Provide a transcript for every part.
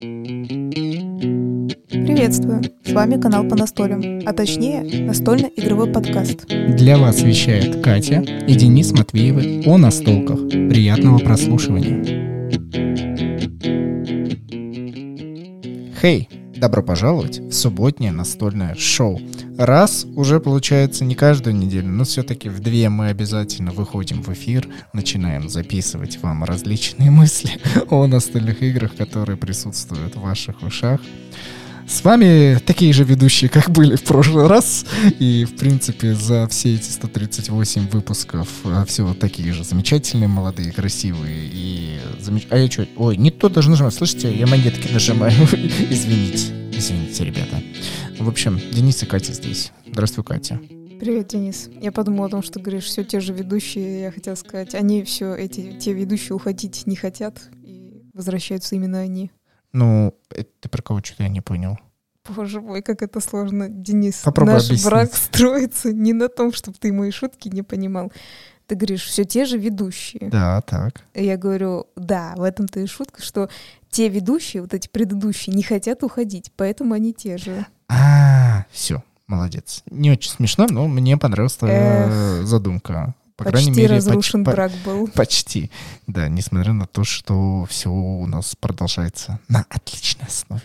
Приветствую! С вами канал по настолям, а точнее настольно-игровой подкаст. Для вас вещает Катя и Денис Матвеевы о настолках. Приятного прослушивания. Хей! Добро пожаловать в субботнее настольное шоу. Раз уже получается не каждую неделю, но все-таки в две мы обязательно выходим в эфир, начинаем записывать вам различные мысли о настольных играх, которые присутствуют в ваших ушах. С вами такие же ведущие, как были в прошлый раз. И, в принципе, за все эти 138 выпусков а, все такие же замечательные, молодые, красивые и... Замеч... А я что? Ой, не то даже нажимаю. Слышите, я монетки нажимаю. Извините. Извините, ребята. В общем, Денис и Катя здесь. Здравствуй, Катя. Привет, Денис. Я подумала о том, что говоришь, все те же ведущие, я хотела сказать, они все эти, те ведущие уходить не хотят, и возвращаются именно они. Ну, это про кого что-то я не понял. Боже мой, как это сложно, Денис. Попробуй Наш объяснить. брак строится не на том, чтобы ты мои шутки не понимал. Ты говоришь, все те же ведущие. Да, так. И я говорю, да, в этом-то и шутка, что те ведущие, вот эти предыдущие, не хотят уходить, поэтому они те же. А, все, молодец. Не очень смешно, но мне понравилась твоя задумка. По Почти крайней мере, разрушен брак был. Почти. Да, несмотря на то, что все у нас продолжается на отличной основе.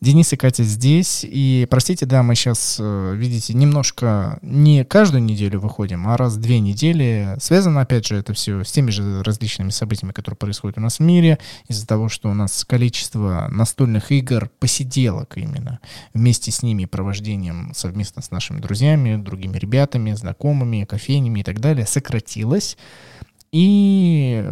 Денис и Катя здесь. И, простите, да, мы сейчас, э, видите, немножко не каждую неделю выходим, а раз в две недели. Связано, опять же, это все с теми же различными событиями, которые происходят у нас в мире, из-за того, что у нас количество настольных игр, посиделок именно, вместе с ними провождением совместно с нашими друзьями, другими ребятами, знакомыми, кофейнями и так далее, сократилось. И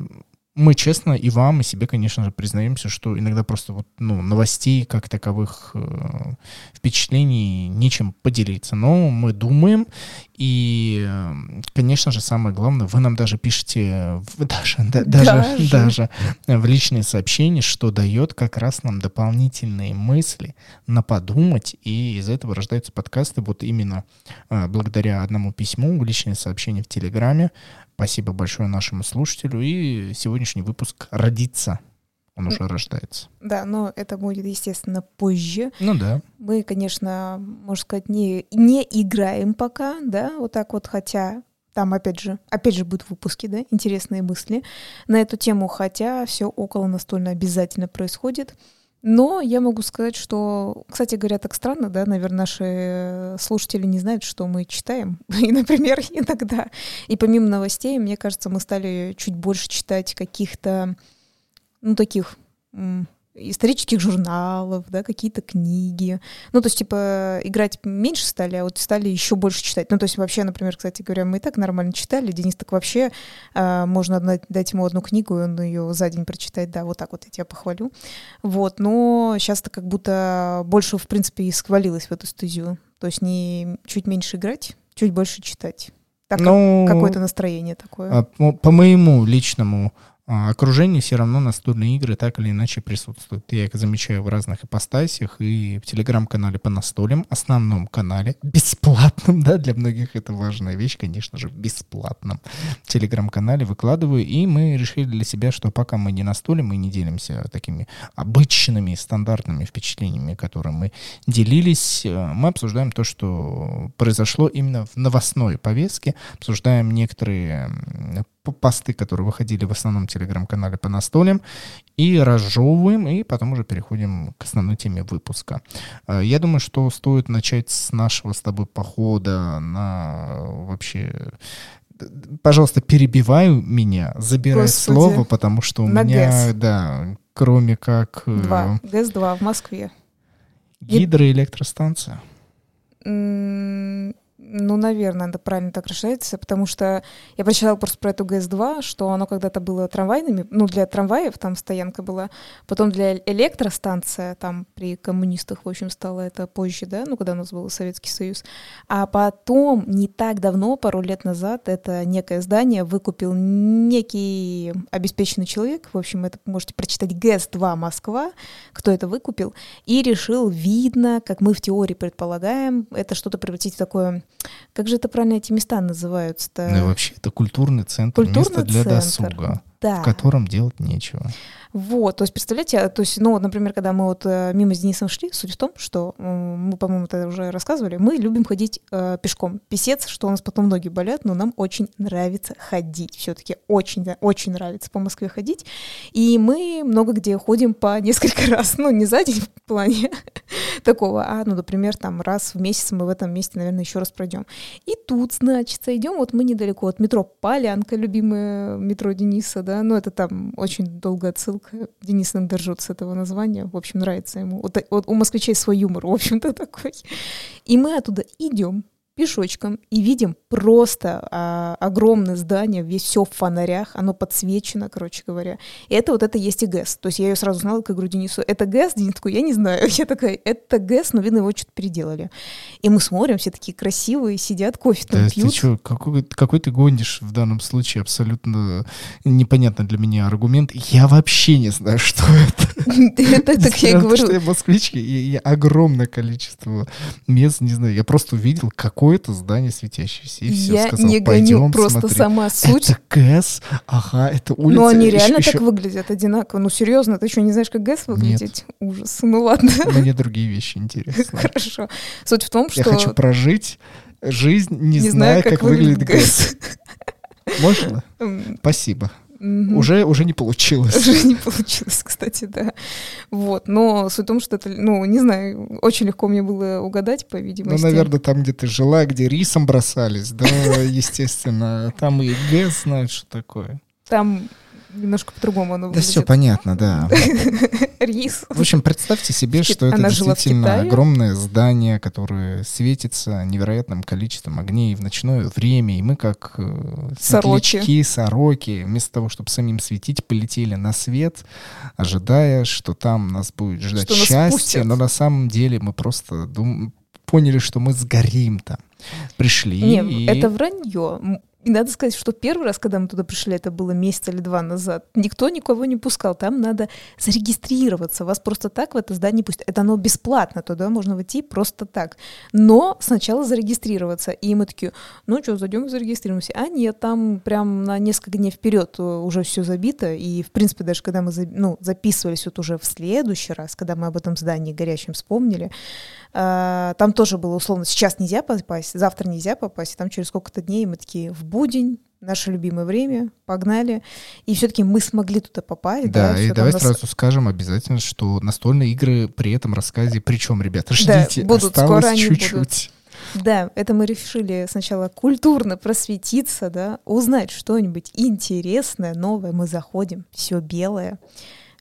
мы честно и вам, и себе, конечно же, признаемся, что иногда просто вот, ну, новостей как таковых э, впечатлений нечем поделиться. Но мы думаем, и, э, конечно же, самое главное, вы нам даже пишете, в- даже, да- даже, Даже. даже в личные сообщения, что дает как раз нам дополнительные мысли на подумать, и из этого рождаются подкасты вот именно э, благодаря одному письму, личное сообщение в Телеграме, Спасибо большое нашему слушателю. И сегодняшний выпуск родится. Он уже рождается. Да, но это будет, естественно, позже. Ну да. Мы, конечно, можно сказать, не, не играем пока, да, вот так вот, хотя там, опять же, опять же будут выпуски, да, интересные мысли на эту тему, хотя все около настольно обязательно происходит. Но я могу сказать, что, кстати говоря, так странно, да, наверное, наши слушатели не знают, что мы читаем. И, например, иногда. И помимо новостей, мне кажется, мы стали чуть больше читать каких-то, ну, таких исторических журналов, да, какие-то книги. Ну, то есть, типа, играть меньше стали, а вот стали еще больше читать. Ну, то есть, вообще, например, кстати говоря, мы и так нормально читали. Денис так вообще а, можно дать, ему одну книгу, и он ее за день прочитает. Да, вот так вот я тебя похвалю. Вот, но сейчас-то как будто больше, в принципе, и схвалилась в эту стезю. То есть, не чуть меньше играть, чуть больше читать. Так, Ну, какое-то настроение такое. а, по, по моему личному а, окружению все равно настольные игры так или иначе присутствуют. Я их замечаю в разных ипостасях и в телеграм-канале по настолям, основном канале, бесплатном, да, для многих это важная вещь, конечно же, бесплатном телеграм-канале выкладываю, и мы решили для себя, что пока мы не настолим, мы не делимся такими обычными, стандартными впечатлениями, которые мы делились, э, мы обсуждаем то, что произошло именно в новостной повестке, обсуждаем некоторые посты, которые выходили в основном телеграм-канале по настолям, и разжевываем, и потом уже переходим к основной теме выпуска. Э, Я думаю, что стоит начать с нашего с тобой похода на вообще... Пожалуйста, перебивай меня, забирай Господи. слово, потому что у На меня, ГЭС. да, кроме как э, Два. ГЭС-2 в Москве. гидроэлектростанция. М, Ну, наверное, это правильно так решается, потому что я прочитала просто про эту ГС-2, что оно когда-то было трамвайными, ну, для трамваев там стоянка была, потом для электростанция, там при коммунистах, в общем, стало это позже, да, ну, когда у нас был Советский Союз, а потом, не так давно, пару лет назад, это некое здание выкупил некий обеспеченный человек, в общем, это можете прочитать ГЭС-2 Москва, кто это выкупил, и решил, видно, как мы в теории предполагаем, это что-то превратить в такое... Как же это правильно эти места называются-то? Ну вообще это культурный центр, Культурный место для центр. досуга, Да. в котором делать нечего. Вот, то есть, представляете, то есть, ну, вот, например, когда мы вот э, мимо с Денисом шли, суть в том, что мы, по-моему, это уже рассказывали, мы любим ходить э, пешком. Писец, что у нас потом ноги болят, но нам очень нравится ходить. Все-таки очень, очень нравится по Москве ходить. И мы много где ходим по несколько раз. Ну, не за день в плане такого, а, ну, например, там раз в месяц мы в этом месте, наверное, еще раз пройдем. И тут, значит, идем, вот мы недалеко от метро Полянка, любимое метро Дениса, да, ну, это там очень долго отсылка ссылка. Денис Нандержут с этого названия. В общем, нравится ему. Вот, вот у москвичей свой юмор, в общем-то, такой. И мы оттуда идем, пешочком и видим просто а, огромное здание, весь все в фонарях, оно подсвечено, короче говоря. И это вот это есть и ГЭС. То есть я ее сразу знала, как говорю Денису, это ГЭС? Денис такой, я не знаю. Я такая, это ГЭС, но, видно, его что-то переделали. И мы смотрим, все такие красивые, сидят, кофе там да, пьют. Ты что, какой, какой ты гонишь в данном случае? Абсолютно непонятно для меня аргумент. Я вообще не знаю, что это. Это так я говорю. я москвички, и огромное количество мест, не знаю, я просто увидел, какой какое-то здание светящееся. И все, я сказал, не гоню, просто смотри. сама суть. Это ГЭС, ага, это улица. Ну, они реально еще, так выглядят одинаково. Ну, серьезно, ты что, не знаешь, как ГЭС выглядит? Нет. Ужас. Ну, ладно. Мне другие вещи интересны. Хорошо. Суть в том, что... Я хочу прожить жизнь, не, не зная, как, как выглядит ГЭС. Можно? Спасибо. Угу. Уже, уже не получилось. Уже не получилось, кстати, да. Вот. Но суть в том, что это, ну, не знаю, очень легко мне было угадать, по видимости. Ну, наверное, там, где ты жила, где рисом бросались, да, естественно. Там и ГЭС знают, что такое. Там немножко по-другому оно выглядит. Да все понятно, да. Рис. В общем, представьте себе, что это действительно огромное здание, которое светится невероятным количеством огней в ночное время, и мы как э, светлячки, сороки, вместо того, чтобы самим светить, полетели на свет, ожидая, что там нас будет ждать счастье, но на самом деле мы просто поняли, что мы сгорим там. Пришли. Нет, и... это вранье. И надо сказать, что первый раз, когда мы туда пришли, это было месяц или два назад, никто никого не пускал. Там надо зарегистрироваться. Вас просто так в это здание пустят. Это оно бесплатно, туда можно войти просто так. Но сначала зарегистрироваться. И мы такие, ну что, зайдем зарегистрируемся. А нет, там прям на несколько дней вперед э, уже все забито. И, в принципе, даже когда мы ну, записывались вот уже в следующий раз, когда мы об этом здании горящем вспомнили, там тоже было условно, сейчас нельзя попасть, завтра нельзя попасть, и там через сколько-то дней мы такие в будень, наше любимое время, погнали. И все-таки мы смогли туда попасть. Да, да и давай нас... сразу скажем обязательно, что настольные игры при этом рассказе, причем, ребята, ждите, да, будут, осталось скоро чуть-чуть. Да, это мы решили сначала культурно просветиться, да, узнать что-нибудь интересное, новое. Мы заходим, все белое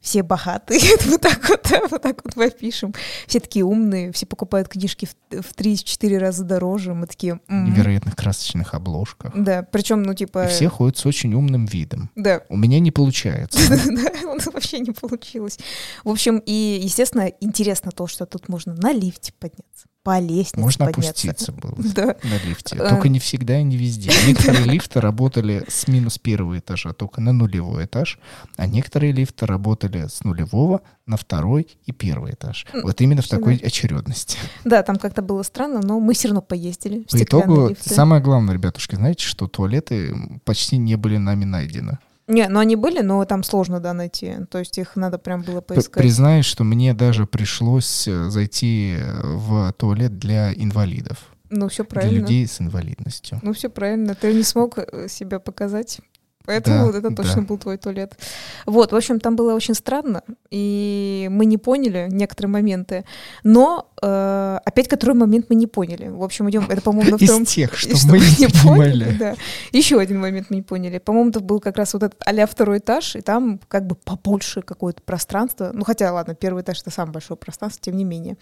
все богатые, вот так вот, вот так вот мы опишем. Все такие умные, все покупают книжки в, в 3-4 раза дороже, мы такие... М-м. Невероятных красочных обложках. Да, причем, ну, типа... И все ходят с очень умным видом. Да. У меня не получается. Да, вообще не получилось. В общем, и, естественно, интересно то, что тут можно на лифте подняться по лестнице Можно подняться. опуститься было да. на лифте. Э. Только не всегда и не везде. Некоторые лифты работали с минус первого этажа, только на нулевой этаж, а некоторые лифты работали с нулевого на второй и первый этаж. Вот именно в такой очередности. Да, там как-то было странно, но мы все равно поездили. По итогу, лифты. самое главное, ребятушки, знаете, что туалеты почти не были нами найдены. Не, ну они были, но там сложно, да, найти. То есть их надо прям было поискать. Признаюсь, что мне даже пришлось э, зайти э, в туалет для инвалидов. Ну, все правильно. Для людей с инвалидностью. Ну, все правильно. Ты не смог э, себя показать. Поэтому да, вот это точно да. был твой туалет. Вот, в общем, там было очень странно, и мы не поняли некоторые моменты. Но э, опять который момент мы не поняли. В общем, идем, это, по-моему, на втором... Из тех, что, что мы не поняли. Да. Еще один момент мы не поняли. По-моему, это был как раз вот этот а второй этаж, и там как бы побольше какое-то пространство. Ну, хотя, ладно, первый этаж — это самое большое пространство, тем не менее.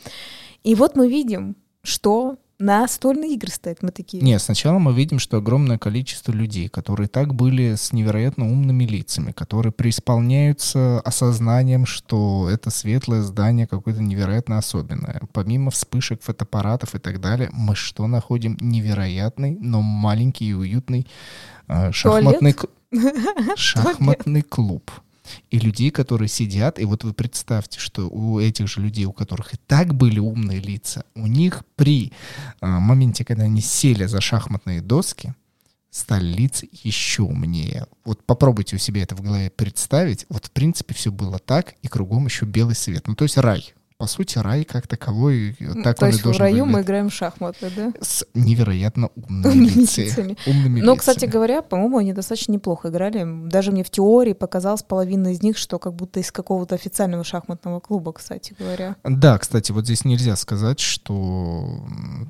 И вот мы видим, что настольные игры стоят. Мы такие. Нет, сначала мы видим, что огромное количество людей, которые так были с невероятно умными лицами, которые преисполняются осознанием, что это светлое здание какое-то невероятно особенное. Помимо вспышек фотоаппаратов и так далее, мы что находим? Невероятный, но маленький и уютный э, шахматный, шахматный клуб и людей, которые сидят, и вот вы представьте, что у этих же людей, у которых и так были умные лица, у них при а, моменте, когда они сели за шахматные доски, столицы еще умнее. Вот попробуйте у себя это в голове представить. Вот в принципе все было так, и кругом еще белый свет. Ну то есть рай по сути, рай как таковой, так То он есть и должен в раю выглядеть. мы играем в шахматы, да? С невероятно умными, Умными лицами. лицами. Умными Но, кстати лицами. говоря, по-моему, они достаточно неплохо играли. Даже мне в теории показалось половина из них, что как будто из какого-то официального шахматного клуба, кстати говоря. Да, кстати, вот здесь нельзя сказать, что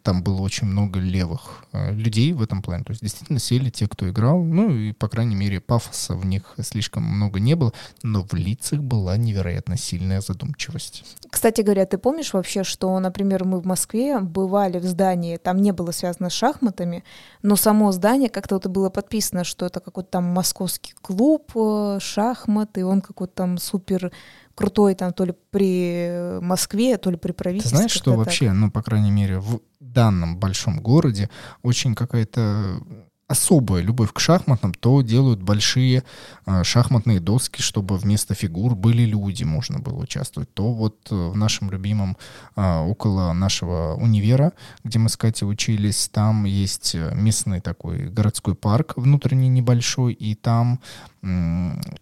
там было очень много левых э, людей в этом плане. То есть действительно сели те, кто играл. Ну и, по крайней мере, пафоса в них слишком много не было. Но в лицах была невероятно сильная задумчивость. Кстати говоря, ты помнишь вообще, что, например, мы в Москве бывали в здании, там не было связано с шахматами, но само здание как-то вот было подписано, что это какой-то там московский клуб э, шахмат, и он какой-то там супер крутой там то ли при Москве, то ли при Ты правительстве. знаешь, что так. вообще, ну, по крайней мере, в данном большом городе очень какая-то особая любовь к шахматам, то делают большие э, шахматные доски, чтобы вместо фигур были люди, можно было участвовать. То вот э, в нашем любимом, э, около нашего универа, где мы с Катей учились, там есть э, местный такой городской парк внутренний небольшой, и там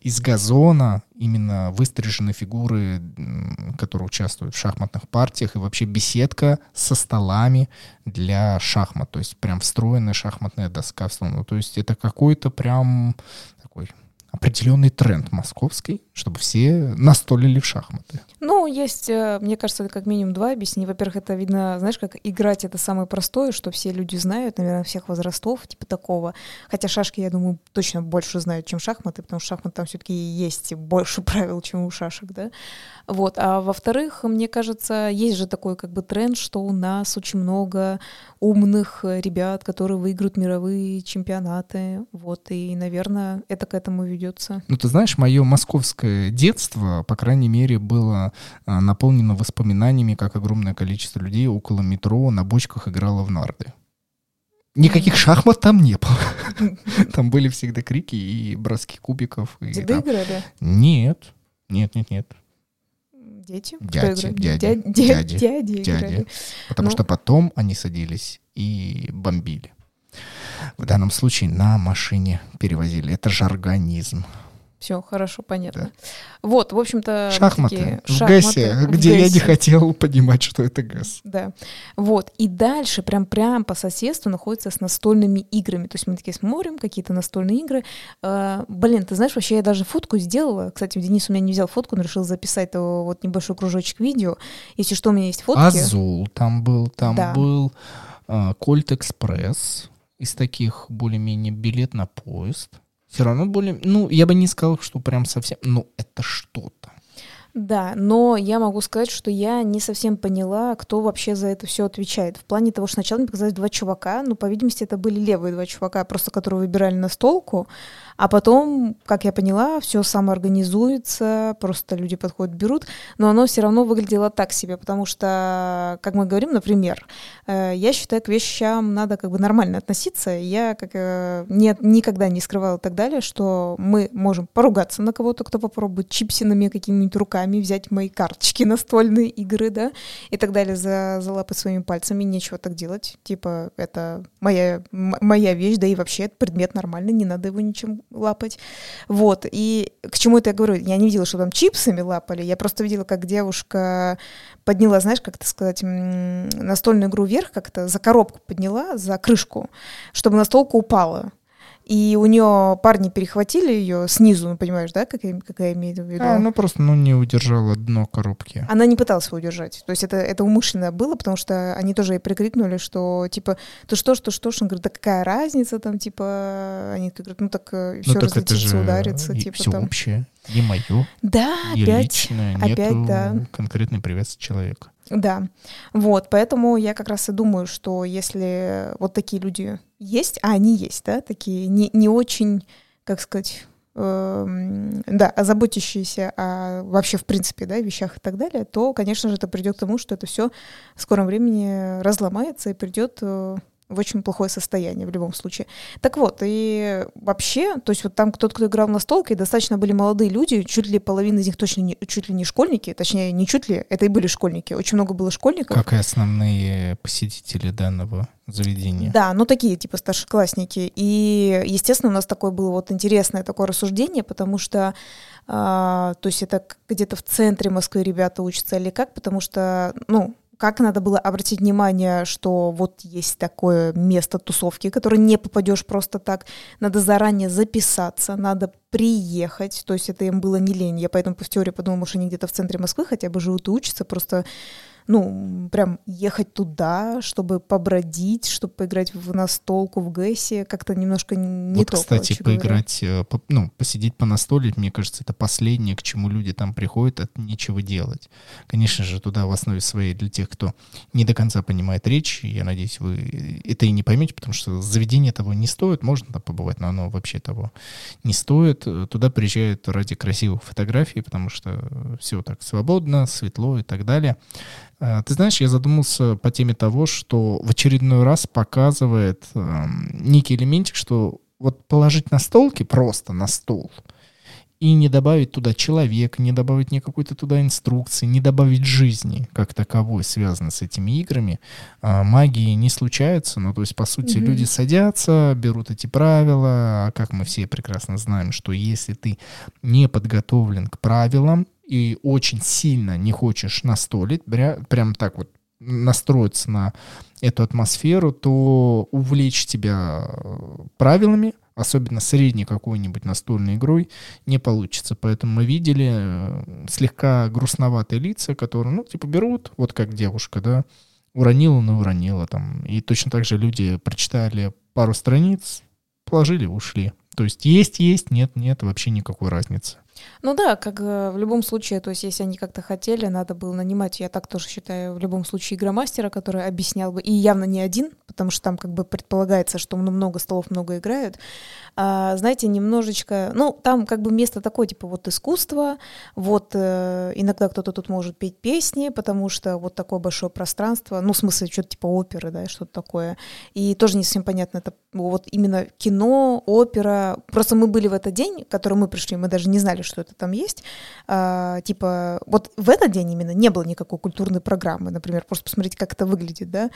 из газона именно выстрижены фигуры, которые участвуют в шахматных партиях, и вообще беседка со столами для шахмат, то есть прям встроенная шахматная доска в сторону. То есть это какой-то прям такой определенный тренд московский, чтобы все настолили в шахматы. Ну, есть, э, мне кажется, как минимум два объяснения. Во-первых, это видно, знаешь, как играть это самое простое, что все люди знают, наверное, всех возрастов, типа такого. Хотя шашки, я думаю, точно больше знают, чем шахматы, потому что шахматы там все-таки есть больше правил, чем у шашек, да. Вот. А во-вторых, мне кажется, есть же такой как бы тренд, что у нас очень много умных ребят, которые выиграют мировые чемпионаты. Вот. И, наверное, это к этому ведется. Ну, ты знаешь, мое московское детство, по крайней мере, было а, наполнено воспоминаниями, как огромное количество людей около метро на бочках играло в нарды. Никаких шахмат там не было. Там были всегда крики и броски кубиков. и Деды там- играли? Нет, нет, нет, нет. Дети? Дяди, дяди, Дя- дя- дяди, дяди дяди. Потому Ну. что потом они садились и бомбили. В данном случае на машине перевозили. Это же организм. Все, хорошо, понятно. Вот, в общем-то... Шахматы. такие в шахматы ГЭСе, в где я не ГЭСе. хотел понимать, что это ГЭС. Да. Вот. И дальше прям прям по соседству находится с настольными играми. То есть мы такие смотрим, какие-то настольные игры. А, блин, ты знаешь, вообще я даже фотку сделала. Кстати, Денис у меня не взял фотку, но решил записать вот небольшой кружочек видео. Если что, у меня есть фотки. Азул там был, там Да. был а, Кольт Экспресс из таких более-менее билет на поезд. Все равно более... Ну, я бы не сказал, что прям совсем... Ну, это что-то. Да, но я могу сказать, что я не совсем поняла, кто вообще за это все отвечает. В плане того, что сначала мне показались два чувака, ну, по видимости, это были левые два чувака, просто которые выбирали настолку, а потом, как я поняла, все самоорганизуется, просто люди подходят, берут, но оно все равно выглядело так себе, потому что, как мы говорим, например, э, я считаю, к вещам надо как бы нормально относиться. Я как э, не, никогда не скрывала и так далее, что мы можем поругаться на кого-то, кто попробует чипсинами какими-нибудь руками взять мои карточки настольные игры, да, и так далее, за, залапать своими пальцами. Нечего так делать. Типа, это моя, моя вещь, да и вообще это предмет нормальный, не надо его ничем лапать. Вот. И к чему это я говорю? Я не видела, что там чипсами лапали. Я просто видела, как девушка подняла, знаешь, как это сказать, настольную игру вверх, как-то за коробку подняла, за крышку, чтобы настолка упала. И у нее парни перехватили ее снизу, ну, понимаешь, да, как я, как я имею в виду? А, ну, просто, ну, не удержала дно коробки. Она не пыталась его удержать. То есть это, это умышленно было, потому что они тоже ей прикрикнули, что типа, ты что, что, что, что? Он говорит, да какая разница там, типа, они говорят, ну так все ну, так разлетится, же ударится, и типа всё там. общее, и мое, Да, и опять. личное. опять, Нету да. конкретной привязки человека. Да, вот, поэтому я как раз и думаю, что если вот такие люди есть, а они есть, да, такие не, не очень, как сказать, эм, да, озаботящиеся о вообще в принципе, да, вещах и так далее, то, конечно же, это придет к тому, что это все в скором времени разломается и придет э, в очень плохое состояние в любом случае. Так вот, и вообще, то есть вот там кто-то, кто играл на столке, достаточно были молодые люди, чуть ли половина из них точно не, чуть ли не школьники, точнее, не чуть ли, это и были школьники, очень много было школьников. Как и основные посетители данного заведения. Да, ну такие типа старшеклассники. И, естественно, у нас такое было вот интересное такое рассуждение, потому что а, то есть это где-то в центре Москвы ребята учатся или как, потому что, ну, как надо было обратить внимание, что вот есть такое место тусовки, которое не попадешь просто так. Надо заранее записаться, надо приехать. То есть это им было не лень. Я поэтому в теории подумала, что они где-то в центре Москвы хотя бы живут и учатся. Просто ну, прям ехать туда, чтобы побродить, чтобы поиграть в настолку в ГЭСе, как-то немножко не вот, то. кстати, поиграть. Э, ну, посидеть по настоле, мне кажется, это последнее, к чему люди там приходят, от нечего делать. Конечно же, туда в основе своей для тех, кто не до конца понимает речь, я надеюсь, вы это и не поймете, потому что заведение того не стоит, можно там побывать, но оно вообще того не стоит. Туда приезжают ради красивых фотографий, потому что все так свободно, светло и так далее. Э, ты знаешь, я задумался по теме того, что в очередной раз показывает э, некий элементик, что вот положить на столки просто на стол и не добавить туда человека, не добавить никакой-то туда инструкции, не добавить жизни как таковой, связанной с этими играми, э, магии не случается. Ну, то есть, по сути, mm-hmm. люди садятся, берут эти правила, а как мы все прекрасно знаем, что если ты не подготовлен к правилам, и очень сильно не хочешь настолить, прям так вот настроиться на эту атмосферу, то увлечь тебя э, правилами, особенно средней какой-нибудь настольной игрой, не получится. Поэтому мы видели э, слегка грустноватые лица, которые, ну, типа, берут, вот как девушка, да, уронила, но уронила там. И точно так же люди прочитали пару страниц, положили, ушли. То есть есть, есть, нет, нет, вообще никакой разницы. Ну да, как э, в любом случае, то есть если они как-то хотели, надо было нанимать, я так тоже считаю, в любом случае игромастера, который объяснял бы, и явно не один, потому что там как бы предполагается, что много столов много играют, а, знаете, немножечко, ну там как бы место такое, типа вот искусство, вот э, иногда кто-то тут может петь песни, потому что вот такое большое пространство, ну в смысле что-то типа оперы, да, что-то такое, и тоже не совсем понятно, это вот именно кино, опера, просто мы были в этот день, который мы пришли, мы даже не знали, что это там есть. А, типа, вот в этот день именно не было никакой культурной программы, например, просто посмотреть, как это выглядит, да.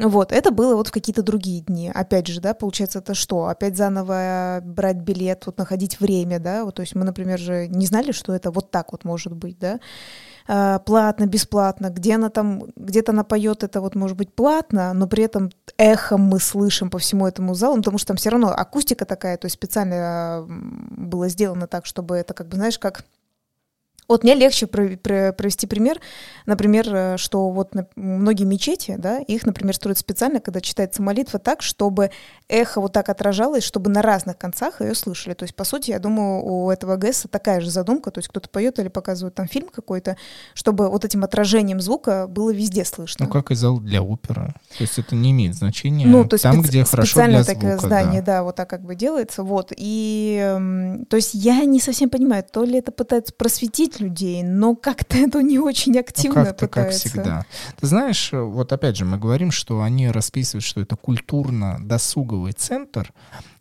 Вот, это было вот в какие-то другие дни. Опять же, да, получается, это что? Опять заново брать билет, вот находить время, да, вот, то есть мы, например, же не знали, что это вот так вот может быть, да. А, платно, бесплатно, где она там, где-то она поет, это вот может быть платно, но при этом эхом мы слышим по всему этому залу, потому что там все равно акустика такая, то есть специально было сделано так, чтобы это как бы, знаешь, как вот мне легче провести пример, например, э, что вот многие мечети, да, их, например, строят специально, когда читается молитва так, чтобы эхо вот так отражалось, чтобы на разных концах ее слышали. То есть, по сути, я думаю, у этого ГЭСа такая же задумка, то есть кто-то поет или показывает там фильм какой-то, чтобы вот этим отражением звука было везде слышно. Ну, как и зал для оперы. То есть это не имеет значения ну, то есть там, специ- где хорошо для звука. такое здание, да. да, вот так как бы делается. Вот. И, то есть я не совсем понимаю, то ли это пытаются просветить людей, но как-то это не очень активно ну, как-то, пытаются. как всегда. Ты знаешь, вот опять же, мы говорим, что они расписывают, что это культурно-досуговый центр,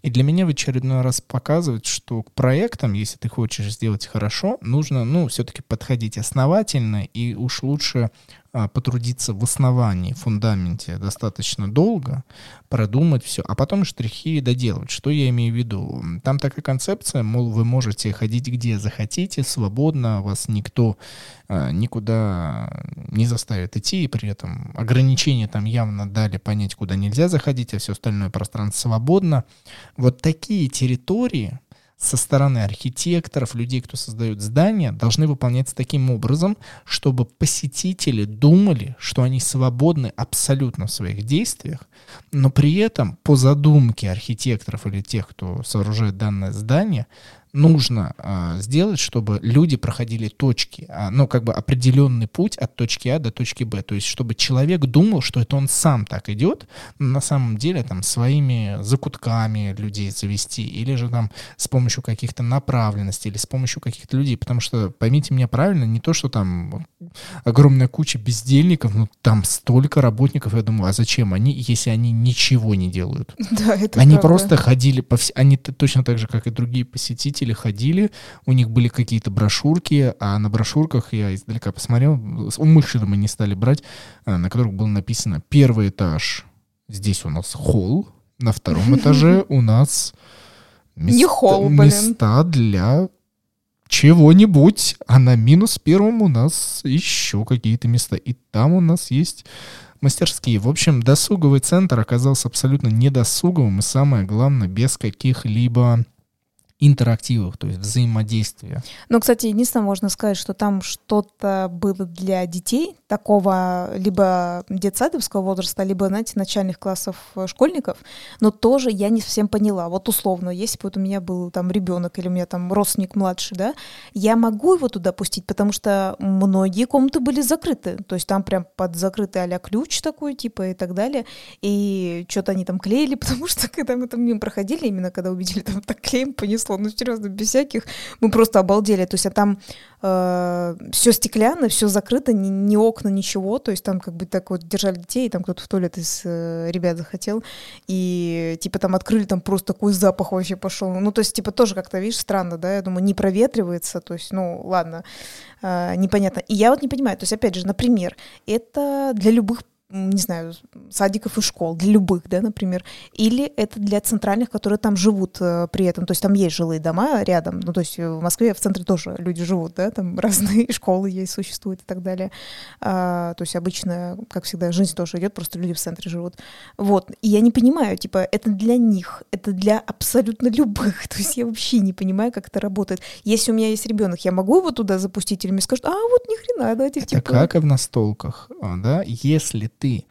и для меня в очередной раз показывает, что к проектам, если ты хочешь сделать хорошо, нужно, ну, все-таки подходить основательно и уж лучше потрудиться в основании, фундаменте достаточно долго, продумать все, а потом штрихи доделать. Что я имею в виду? Там такая концепция, мол, вы можете ходить где захотите, свободно, вас никто а, никуда не заставит идти, и при этом ограничения там явно дали понять, куда нельзя заходить, а все остальное пространство свободно. Вот такие территории, со стороны архитекторов, людей, кто создает здания, должны выполняться таким образом, чтобы посетители думали, что они свободны абсолютно в своих действиях, но при этом по задумке архитекторов или тех, кто сооружает данное здание, нужно а, сделать, чтобы люди проходили точки, а, ну, как бы определенный путь от точки А до точки Б. То есть, чтобы человек думал, что это он сам так идет, на самом деле там своими закутками людей завести, или же там с помощью каких-то направленностей, или с помощью каких-то людей. Потому что, поймите меня правильно, не то, что там огромная куча бездельников, но там столько работников, я думаю, а зачем они, если они ничего не делают? Да, это Они правда. просто ходили по вс... они точно так же, как и другие посетители, ходили, у них были какие-то брошюрки, а на брошюрках я издалека посмотрел, умышленно мы не стали брать, а, на которых было написано первый этаж, здесь у нас холл, на втором этаже у нас Не холл, блин. места для чего-нибудь, а на минус первом у нас еще какие-то места. И там у нас есть мастерские. В общем, досуговый центр оказался абсолютно недосуговым и, самое главное, без каких-либо интерактивов, то есть взаимодействия. Ну, кстати, единственное, можно сказать, что там что-то было для детей такого либо детсадовского возраста, либо, знаете, начальных классов э, школьников, но тоже я не совсем поняла. Вот условно, если бы вот у меня был там ребенок или у меня там родственник младший, да, я могу его туда пустить, потому что многие комнаты были закрыты, то есть там прям под закрытый а ключ такой, типа, и так далее, и что-то они там клеили, потому что когда мы там мимо проходили, именно когда увидели, там так клеем понесло, ну, серьезно, без всяких, мы просто обалдели, то есть, а там все стеклянно, все закрыто, ни, ни окна, ничего, то есть там как бы так вот держали детей, и там кто-то в туалет из э, ребят захотел, и типа там открыли, там просто такой запах вообще пошел, ну, то есть, типа тоже как-то, видишь, странно, да, я думаю, не проветривается, то есть, ну, ладно, э, непонятно. И я вот не понимаю, то есть, опять же, например, это для любых не знаю, садиков и школ, для любых, да, например, или это для центральных, которые там живут э, при этом, то есть там есть жилые дома рядом, ну, то есть в Москве в центре тоже люди живут, да, там разные школы есть, существуют и так далее, а, то есть обычно, как всегда, жизнь тоже идет, просто люди в центре живут, вот, и я не понимаю, типа, это для них, это для абсолютно любых, то есть я вообще не понимаю, как это работает. Если у меня есть ребенок, я могу его туда запустить, или мне скажут, а, вот ни хрена, Это типа... как и в настолках, а, да, если ты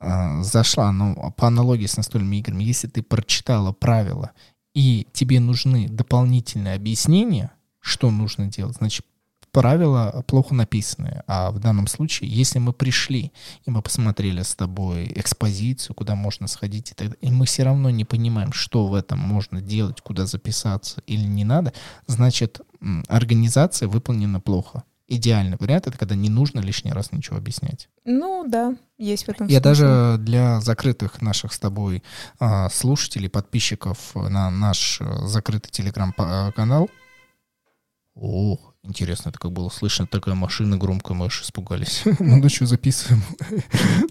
а, зашла, ну, по аналогии с настольными играми, если ты прочитала правила и тебе нужны дополнительные объяснения, что нужно делать, значит, правила плохо написаны. А в данном случае, если мы пришли и мы посмотрели с тобой экспозицию, куда можно сходить и так и мы все равно не понимаем, что в этом можно делать, куда записаться или не надо, значит, организация выполнена плохо. Идеальный вариант это когда не нужно лишний раз ничего объяснять. Ну да, есть в этом Я смысл. даже для закрытых наших с тобой а, слушателей, подписчиков на наш э, закрытый телеграм-канал. О, интересно, это как было слышно, такая машина громко, мы аж испугались. Мы ночью записываем.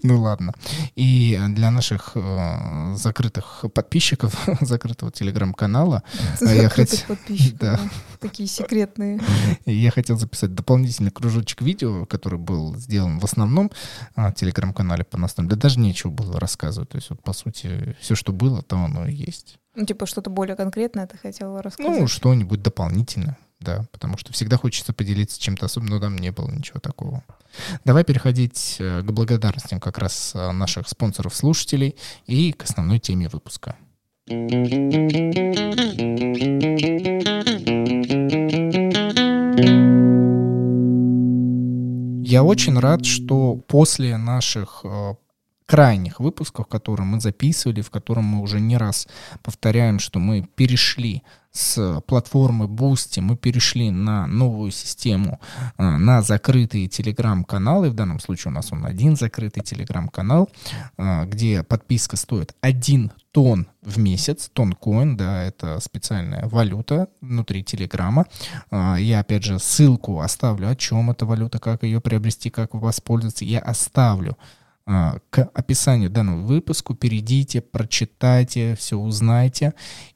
Ну ладно. И для наших э, закрытых подписчиков закрытого телеграм-канала я Закрытых подписчиков, такие секретные. Я хотел записать дополнительный кружочек видео, который был сделан в основном а, телеграм-канале по настольным. Да даже нечего было рассказывать. То есть, вот, по сути, все, что было, то оно и есть. Ну, типа, что-то более конкретное ты хотела Ну, рассказать. что-нибудь дополнительное, да. Потому что всегда хочется поделиться чем-то особенным, но там не было ничего такого. Давай переходить э, к благодарностям как раз э, наших спонсоров-слушателей и к основной теме выпуска. Я очень рад, что после наших э, крайних выпусков, которые мы записывали, в котором мы уже не раз повторяем, что мы перешли с платформы Boosty, мы перешли на новую систему, э, на закрытые телеграм-каналы. В данном случае у нас он один закрытый телеграм-канал, э, где подписка стоит 1 тон в месяц, тон-коин, да, это специальная валюта внутри Телеграма. А, Я, опять же, ссылку оставлю, о чем эта валюта, как ее приобрести, как воспользоваться. Я оставлю к описанию данного выпуску. Перейдите, прочитайте, все узнайте.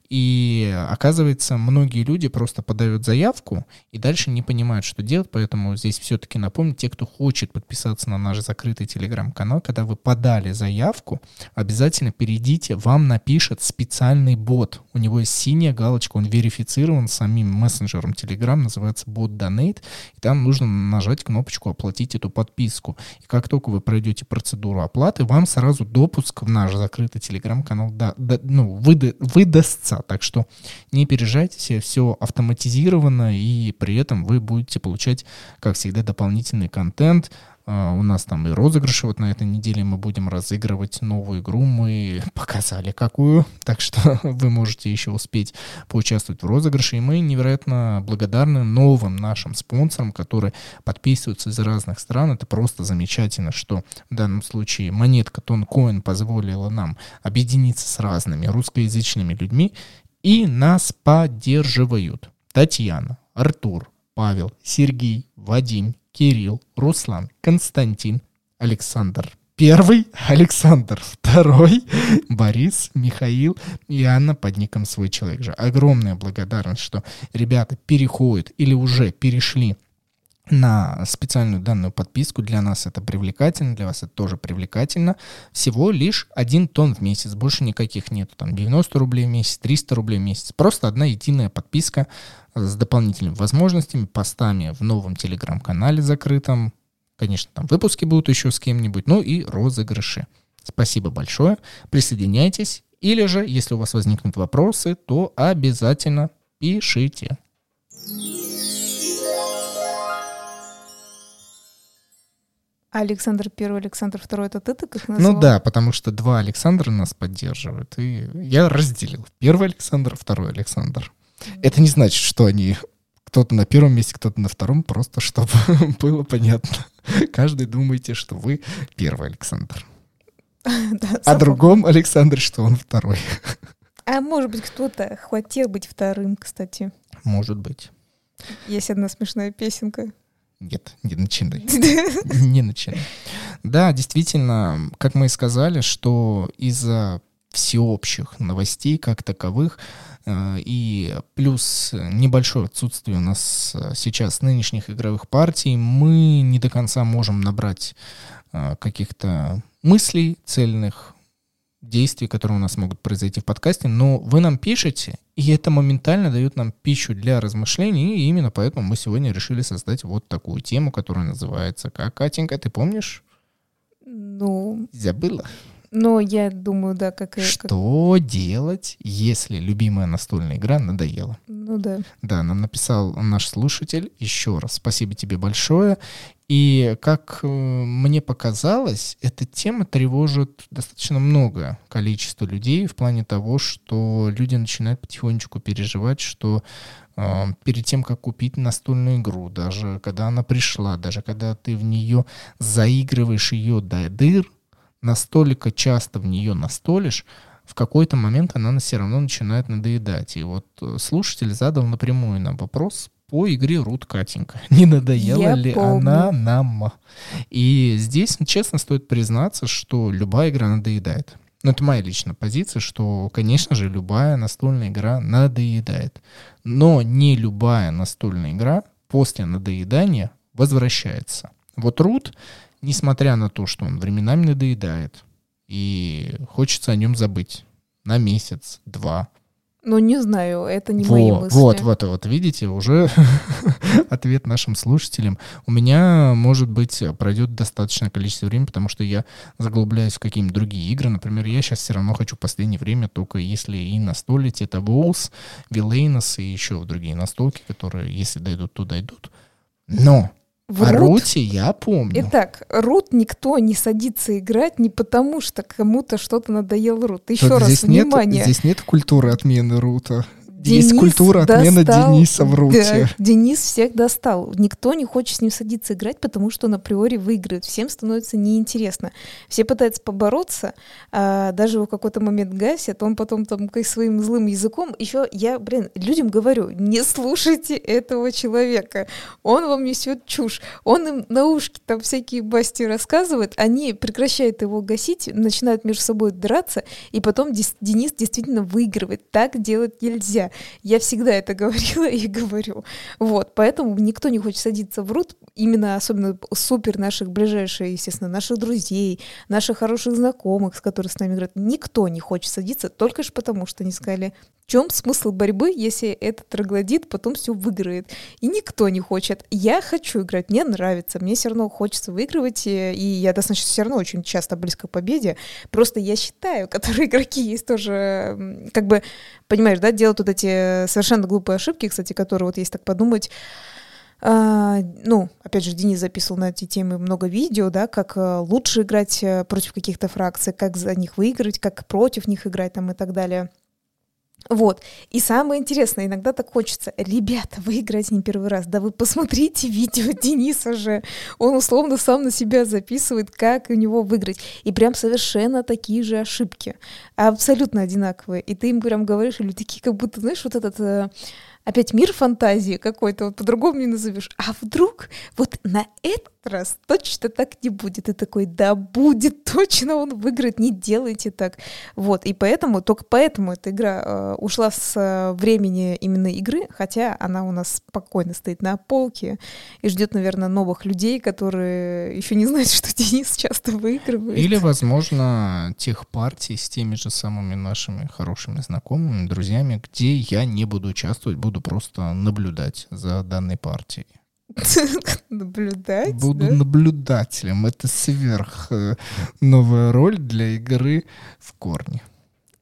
И оказывается, многие люди просто подают заявку и дальше не понимают, что делать. Поэтому здесь все-таки напомню, те, кто хочет подписаться на наш закрытый телеграм-канал, когда вы подали заявку, обязательно перейдите, вам напишет специальный бот. У него есть синяя галочка, он верифицирован самим мессенджером Telegram, называется бот Donate, и там нужно нажать кнопочку «Оплатить эту подписку». И как только вы пройдете процедуру оплаты, вам сразу допуск в наш закрытый телеграм-канал да, да, ну, выда- выдастся. Так что не переживайте, все автоматизировано, и при этом вы будете получать, как всегда, дополнительный контент, у нас там и розыгрыши. Вот на этой неделе мы будем разыгрывать новую игру. Мы показали какую. Так что вы можете еще успеть поучаствовать в розыгрыше. И мы невероятно благодарны новым нашим спонсорам, которые подписываются из разных стран. Это просто замечательно, что в данном случае монетка Тонкоин позволила нам объединиться с разными русскоязычными людьми. И нас поддерживают Татьяна, Артур, Павел, Сергей, Вадим, Кирилл, Руслан, Константин, Александр Первый, Александр Второй, Борис, Михаил и Анна под ником «Свой человек же». Огромная благодарность, что ребята переходят или уже перешли на специальную данную подписку. Для нас это привлекательно, для вас это тоже привлекательно. Всего лишь один тон в месяц, больше никаких нету. Там 90 рублей в месяц, 300 рублей в месяц. Просто одна единая подписка с дополнительными возможностями, постами в новом телеграм-канале закрытом. Конечно, там выпуски будут еще с кем-нибудь, ну и розыгрыши. Спасибо большое. Присоединяйтесь. Или же, если у вас возникнут вопросы, то обязательно пишите. Александр Первый, Александр Второй, это ты так их назвал? Ну да, потому что два Александра нас поддерживают. И я разделил. Первый Александр, второй Александр. Это не значит, что они кто-то на первом месте, кто-то на втором, просто чтобы было понятно. Каждый думаете, что вы первый Александр. Да, а другом Александр, что он второй. А может быть, кто-то хотел быть вторым, кстати. Может быть. Есть одна смешная песенка. Нет, не начинай. Не начинай. Да, действительно, как мы и сказали, что из-за всеобщих новостей как таковых и плюс небольшое отсутствие у нас э, сейчас нынешних игровых партий, мы не до конца можем набрать э, каких-то мыслей цельных, действий, которые у нас могут произойти в подкасте, но вы нам пишете, и это моментально дает нам пищу для размышлений, и именно поэтому мы сегодня решили создать вот такую тему, которая называется как, Катенька, ты помнишь? Ну... Забыла? Но я думаю, да, как... Что как... делать, если любимая настольная игра надоела? Ну да. Да, нам написал наш слушатель. Еще раз спасибо тебе большое. И как э, мне показалось, эта тема тревожит достаточно много количество людей в плане того, что люди начинают потихонечку переживать, что э, перед тем, как купить настольную игру, даже когда она пришла, даже когда ты в нее заигрываешь ее до дыр, настолько часто в нее настолишь, в какой-то момент она все равно начинает надоедать. И вот э, слушатель задал напрямую нам вопрос по игре Рут Катенька. Не надоела Я ли помню. она нам? И здесь, честно, стоит признаться, что любая игра надоедает. Ну, это моя личная позиция, что, конечно же, любая настольная игра надоедает. Но не любая настольная игра после надоедания возвращается. Вот Рут, несмотря на то, что он временами надоедает, и хочется о нем забыть на месяц, два, ну, не знаю, это не Во, мои мысли. Вот, вот, вот, видите, уже ответ нашим слушателям. У меня, может быть, пройдет достаточное количество времени, потому что я заглубляюсь в какие-нибудь другие игры. Например, я сейчас все равно хочу в последнее время только если и настолить, это Волс, Вилейнос и еще другие настолки, которые, если дойдут, то дойдут. Но в О Рут, Руте я помню. Итак, Рут никто не садится играть не потому, что кому-то что-то надоел Рут. Еще Тут раз, здесь внимание. Нет, здесь нет культуры отмены Рута. Денис Есть культура отмена достал, Дениса в руте. Да, Денис всех достал. Никто не хочет с ним садиться играть, потому что он априори выиграет. Всем становится неинтересно. Все пытаются побороться, а даже в какой-то момент гасят. Он потом там своим злым языком. Еще я, блин, людям говорю, не слушайте этого человека. Он вам несет чушь. Он им на ушки там всякие басти рассказывает. Они прекращают его гасить, начинают между собой драться, и потом Денис действительно выигрывает. Так делать нельзя. Я всегда это говорила и говорю. Вот, поэтому никто не хочет садиться в рут, именно особенно супер наших ближайших, естественно, наших друзей, наших хороших знакомых, с которыми с нами играют. Никто не хочет садиться только лишь потому, что они сказали, в чем смысл борьбы, если этот троглодит потом все выиграет? И никто не хочет. Я хочу играть, мне нравится, мне все равно хочется выигрывать, и я достаточно все равно очень часто близко к победе. Просто я считаю, которые игроки есть тоже, как бы, понимаешь, да, делают вот эти совершенно глупые ошибки, кстати, которые вот есть так подумать, Uh, ну, опять же, Денис записывал на эти темы много видео, да, как uh, лучше играть uh, против каких-то фракций, как за них выиграть, как против них играть там и так далее. Вот. И самое интересное, иногда так хочется, ребята, вы играете не первый раз, да вы посмотрите видео Дениса же. Он условно сам на себя записывает, как у него выиграть. И прям совершенно такие же ошибки. Абсолютно одинаковые. И ты им прям говоришь, или такие, как будто, знаешь, вот этот э, опять мир фантазии какой-то, вот по-другому не назовешь. А вдруг вот на этот раз точно так не будет. И такой, да будет, точно он выиграет, не делайте так. Вот, и поэтому, только поэтому эта игра э, ушла с э, времени именно игры, хотя она у нас спокойно стоит на полке и ждет, наверное, новых людей, которые еще не знают, что Денис часто выигрывает. Или, возможно, тех партий с теми же самыми нашими хорошими знакомыми, друзьями, где я не буду участвовать, буду просто наблюдать за данной партией. Наблюдать? Буду да? наблюдателем. Это сверх э, новая роль для игры в корне.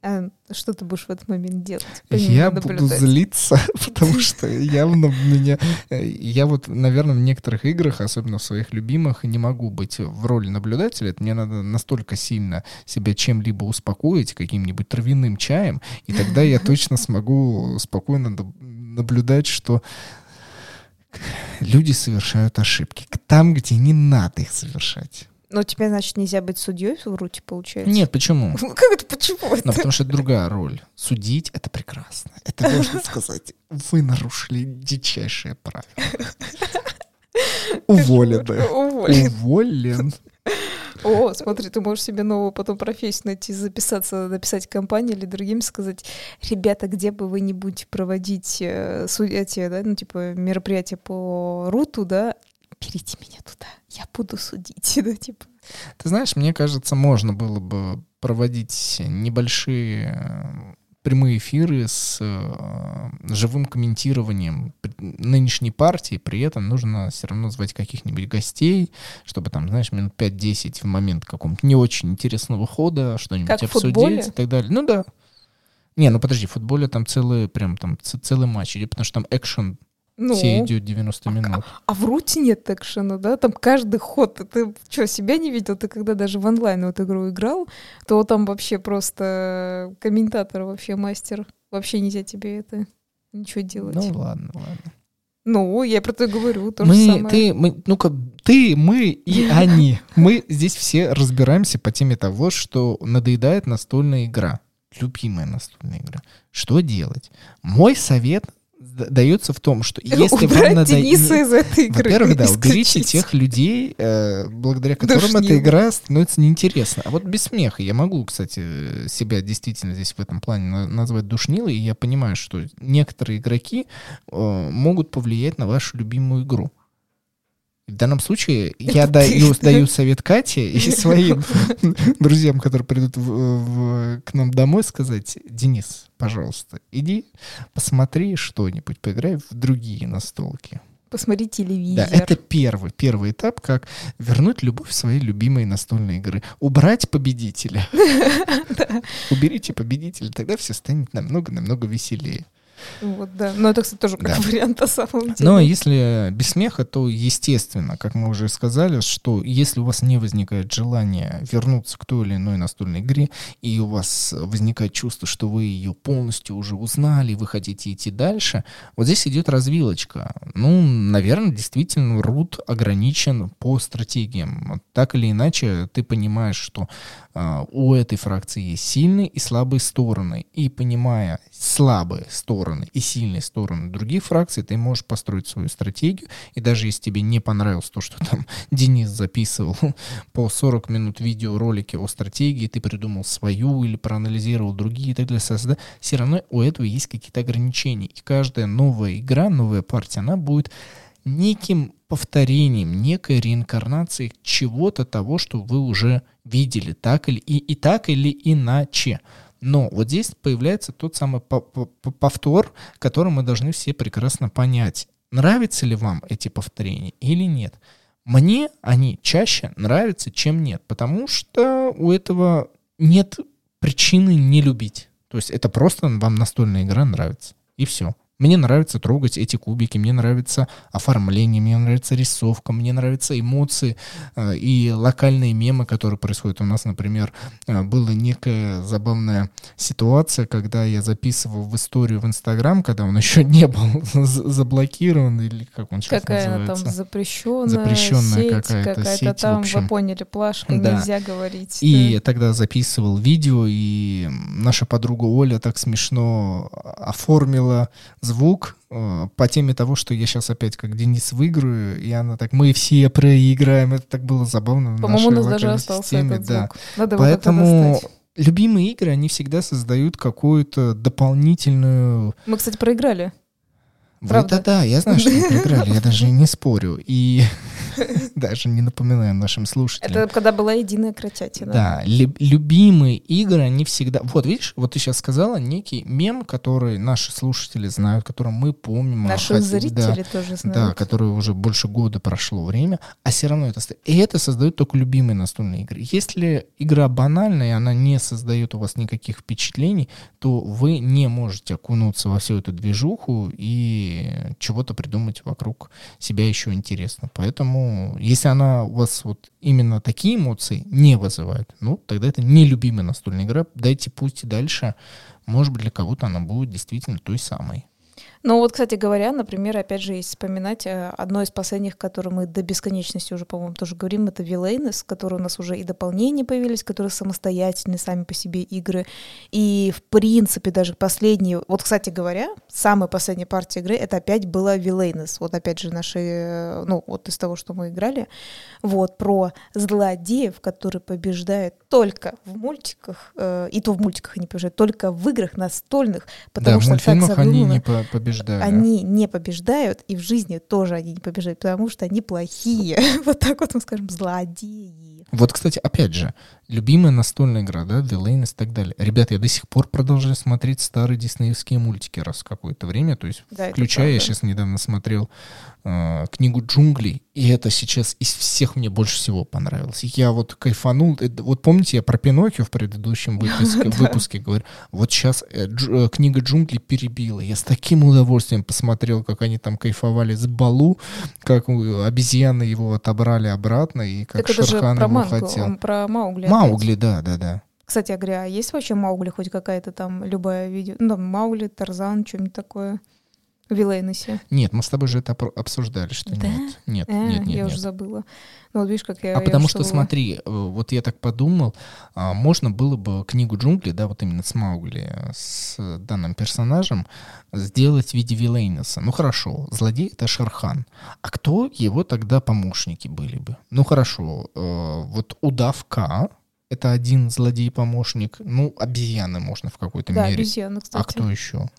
А что ты будешь в этот момент делать? Я буду злиться, потому что явно меня... Э, я вот, наверное, в некоторых играх, особенно в своих любимых, не могу быть в роли наблюдателя. Это мне надо настолько сильно себя чем-либо успокоить, каким-нибудь травяным чаем, и тогда я точно смогу спокойно наблюдать, что люди совершают ошибки. Там, где не надо их совершать. Но тебе, значит, нельзя быть судьей в Руте, получается? Нет, почему? Как это почему? Ну, потому что это другая роль. Судить — это прекрасно. Это можно сказать, вы нарушили дичайшее правило. Уволены. Уволен. О, смотри, ты можешь себе новую потом профессию найти, записаться, написать компании или другим сказать, ребята, где бы вы не будете проводить э, эти, да, ну, типа, мероприятия по руту, да, берите меня туда, я буду судить, да, типа. Ты знаешь, мне кажется, можно было бы проводить небольшие прямые эфиры с э, живым комментированием нынешней партии, при этом нужно все равно звать каких-нибудь гостей, чтобы там, знаешь, минут 5-10 в момент какого-то не очень интересного хода что-нибудь как обсудить и так далее. Ну да. Не, ну подожди, в футболе там целый, прям там целый матч идет, потому что там экшен ну, все идет 90 минут. А, а в руте нет экшена, да? Там каждый ход. Ты что, себя не видел? Ты когда даже в онлайн вот игру играл, то там вообще просто комментатор вообще мастер. Вообще нельзя тебе это ничего делать. Ну ладно, ладно. Ну, я про это говорю, то мы, же самое. Ты, мы, ну-ка, ты, мы и они. Мы здесь все разбираемся по теме того, что надоедает настольная игра. Любимая настольная игра. Что делать? Мой совет дается в том, что если Убрать вам надо... Дениса из этой игры. Во-первых, да, уберите тех людей, э, благодаря которым Душнил. эта игра становится неинтересна. А вот без смеха я могу, кстати, себя действительно здесь в этом плане назвать душнилой, и я понимаю, что некоторые игроки э, могут повлиять на вашу любимую игру. В данном случае я даю, даю совет Кате и своим друзьям, которые придут в, в, к нам домой, сказать, Денис, пожалуйста, иди посмотри что-нибудь, поиграй в другие настолки. Посмотри телевизор. Да, это первый, первый этап, как вернуть любовь в свои любимые настольные игры. Убрать победителя. Уберите победителя, тогда все станет намного-намного веселее. Вот, да. Но это, кстати, тоже как да. вариант на самом деле. Но если без смеха, то естественно, как мы уже сказали, что если у вас не возникает желания вернуться к той или иной настольной игре, и у вас возникает чувство, что вы ее полностью уже узнали, вы хотите идти дальше, вот здесь идет развилочка. Ну, наверное, действительно, рут ограничен по стратегиям. Так или иначе, ты понимаешь, что э, у этой фракции есть сильные и слабые стороны. И понимая слабые стороны, стороны и сильные стороны других фракций, ты можешь построить свою стратегию. И даже если тебе не понравилось то, что там Денис записывал по 40 минут видеоролики о стратегии, ты придумал свою или проанализировал другие и так далее, все равно у этого есть какие-то ограничения. И каждая новая игра, новая партия, она будет неким повторением, некой реинкарнацией чего-то того, что вы уже видели, так или и, и так или иначе. Но вот здесь появляется тот самый повтор, который мы должны все прекрасно понять. Нравятся ли вам эти повторения или нет? Мне они чаще нравятся, чем нет, потому что у этого нет причины не любить. То есть это просто вам настольная игра нравится. И все. Мне нравится трогать эти кубики, мне нравится оформление, мне нравится рисовка, мне нравятся эмоции э, и локальные мемы, которые происходят. У нас, например, э, была некая забавная ситуация, когда я записывал в историю в Инстаграм, когда он еще не был заблокирован, или как он сейчас Какая называется? там запрещенная, запрещенная сеть, какая-то, какая-то сеть, там, в общем. вы поняли, плашка, Да. нельзя говорить. И да. я тогда записывал видео, и наша подруга Оля так смешно оформила звук э, по теме того, что я сейчас опять как Денис выиграю, и она так, мы все проиграем. Это так было забавно. По-моему, у нас даже остался системе, этот да. звук. Надо Поэтому любимые игры, они всегда создают какую-то дополнительную... Мы, кстати, проиграли. Правда. это да, я знаю, что мы проиграли, я даже не спорю. И даже не напоминаю нашим слушателям. Это когда была единая кротятина. Да, лю- любимые игры, они всегда... Вот, видишь, вот ты сейчас сказала некий мем, который наши слушатели знают, который мы помним. а Наши зрители да, тоже Да, знают. который уже больше года прошло время, а все равно это... И это создает только любимые настольные игры. Если игра банальная, и она не создает у вас никаких впечатлений, то вы не можете окунуться во всю эту движуху и чего-то придумать вокруг себя еще интересно. Поэтому, если она у вас вот именно такие эмоции не вызывает, ну, тогда это не любимая настольная игра. Дайте путь и дальше. Может быть, для кого-то она будет действительно той самой. Ну вот, кстати говоря, например, опять же, если вспоминать, э, одно из последних, которое мы до бесконечности уже, по-моему, тоже говорим, это Вилейнес, которые у нас уже и дополнения появились, которые самостоятельные сами по себе игры. И, в принципе, даже последние... Вот, кстати говоря, самая последняя партия игры, это опять была Вилейнес. Вот, опять же, наши... э, Ну, вот из того, что мы играли. Вот, про злодеев, которые побеждают только в мультиках, э, и то в мультиках они побеждают, только в играх настольных, потому да, в что так мультфильмах они задумано. не по- побеждали. Они не побеждают, и в жизни тоже они не побеждают, потому что они плохие. Вот так вот мы скажем, злодеи. Вот, кстати, опять же, любимая настольная игра, да, Villainous и так далее. Ребята, я до сих пор продолжаю смотреть старые диснеевские мультики раз в какое-то время, то есть Да, включая, я сейчас недавно смотрел э, книгу джунглей, и это сейчас из всех мне больше всего понравилось. Я вот кайфанул. Это- вот помните, я про Пиноккио в предыдущем выпуске, выпуске говорю, вот сейчас э, дж- э, книга джунглей перебила. Я с таким удовольствием посмотрел, как они там кайфовали с Балу, как обезьяны его отобрали обратно, и как Так Шерхан мангу, хотел. про Маугли. Маугли, да, да, да. Кстати говоря, а есть вообще Маугли хоть какая-то там любая видео? Ну, там Маугли, Тарзан, что-нибудь такое Вилейнесе. Нет, мы с тобой же это обсуждали, что Да? нет. Нет, А, нет, нет, я нет. уже забыла. Ну, вот видишь, как я... А я потому что, забыла. смотри, э, вот я так подумал, а, можно было бы книгу джунглей, да, вот именно с Маугли, с данным персонажем, сделать в виде Вилейнеса. Ну хорошо, злодей это Шерхан. А кто его тогда помощники были бы? Ну хорошо, э, вот удавка это один злодей-помощник. Ну, обезьяны можно в какой-то Да, мере. обезьяны, кстати. А кто еще?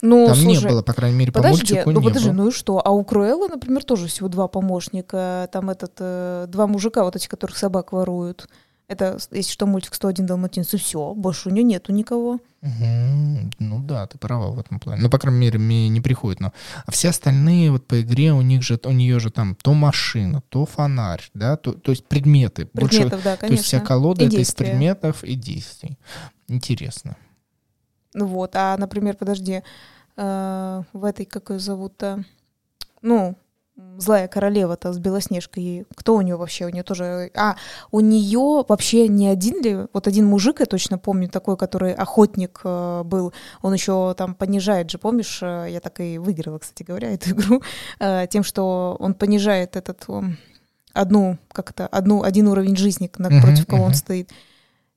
Ну, Там слушай, не было, по крайней мере, по Подожди, мультику ну не подожди, было. ну и что? А у Круэллы, например, тоже всего два помощника. Там этот, э, два мужика, вот эти, которых собак воруют. Это, если что, мультик 101 Далматинец, и все. Больше у нее нету никого. Мгм. Ну да, ты права в этом плане. Ну, по крайней мере, мне не приходит. Но... А все остальные вот по игре у них же, у нее же там то машина, то фонарь, да, то, то есть предметы. Больше- Предметов, да, то есть вся конечно. колода И это из предметов и действий. Интересно. Ну вот, а, например, подожди, э, в этой, как ее зовут-то, ну, злая королева-то с Белоснежкой, кто у нее вообще? У нее тоже... А, у нее вообще не один ли, вот один мужик, я точно помню, такой, который охотник э, был, он еще там понижает же, помнишь, э, я так и выиграла, кстати говоря, эту игру, э, тем, что он понижает этот... м, одну, как-то, одну, один уровень жизни, на- Мгм, против кого он мгм. стоит.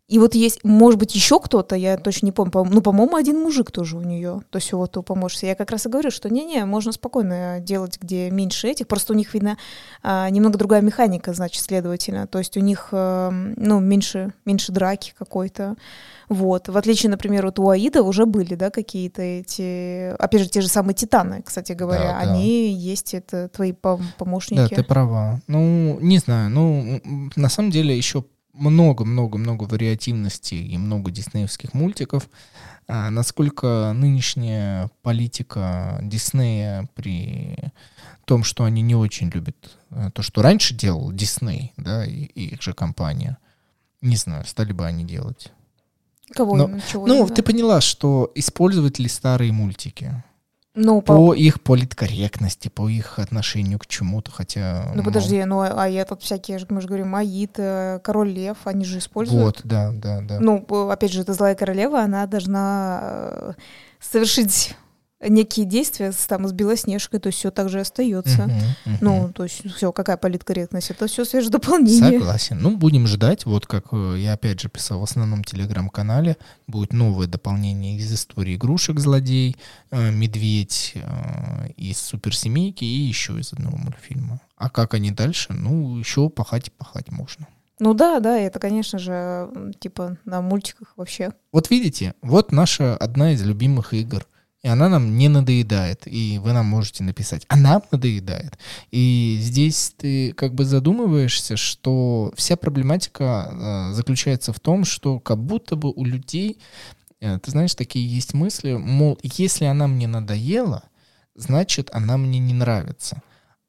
И вот есть, может быть, еще кто-то, я точно не помню, по ну, по-моему, один мужик тоже у нее, то есть вот у помощницы. Я как раз и говорю, что не-не, можно спокойно делать, где меньше этих, просто у них, видно, а, немного другая механика, значит, следовательно, то есть у них, а, ну, меньше, меньше драки какой-то, вот. В отличие, например, вот у Аида уже были, да, какие-то эти, опять же, те же самые Титаны, кстати говоря, да, они да. есть, это твои помощники. Да, ты права. Ну, не знаю, ну, на самом деле еще много-много-много вариативности и много диснеевских мультиков. А насколько нынешняя политика Диснея при том, что они не очень любят э, то, что раньше делал Дисней, да, и, и их же компания, не знаю, стали бы они делать. Кого? Но, чего ну, ты поняла, что использовать ли старые мультики? Ну, по, по их политкорректности, по их отношению к чему-то, хотя... Ну, подожди, ну, а я тут всякие, мы же говорим, Аид, э, Король Лев, они же используют. Вот, да, да, да. Ну, опять же, это злая королева, она должна э, совершить некие действия с, там, с Белоснежкой, то есть все так же остается. Ну, то есть все, какая политкорректность, это все свежее дополнение. Согласен. Ну, будем ждать, вот как э, я опять же писал в основном телеграм-канале, будет новое дополнение из истории игрушек «Злодей», э, «Медведь» э, из «Суперсемейки» и еще из одного мультфильма. А как они дальше? Ну, еще пахать и пахать можно. Ну да, да, это, конечно же, типа на мультиках вообще. Вот видите, вот наша одна из любимых игр и она нам не надоедает, и вы нам можете написать, а нам надоедает. И здесь ты как бы задумываешься, что вся проблематика э, заключается в том, что как будто бы у людей, э, ты знаешь, такие есть мысли, мол, если она мне надоела, значит, она мне не нравится.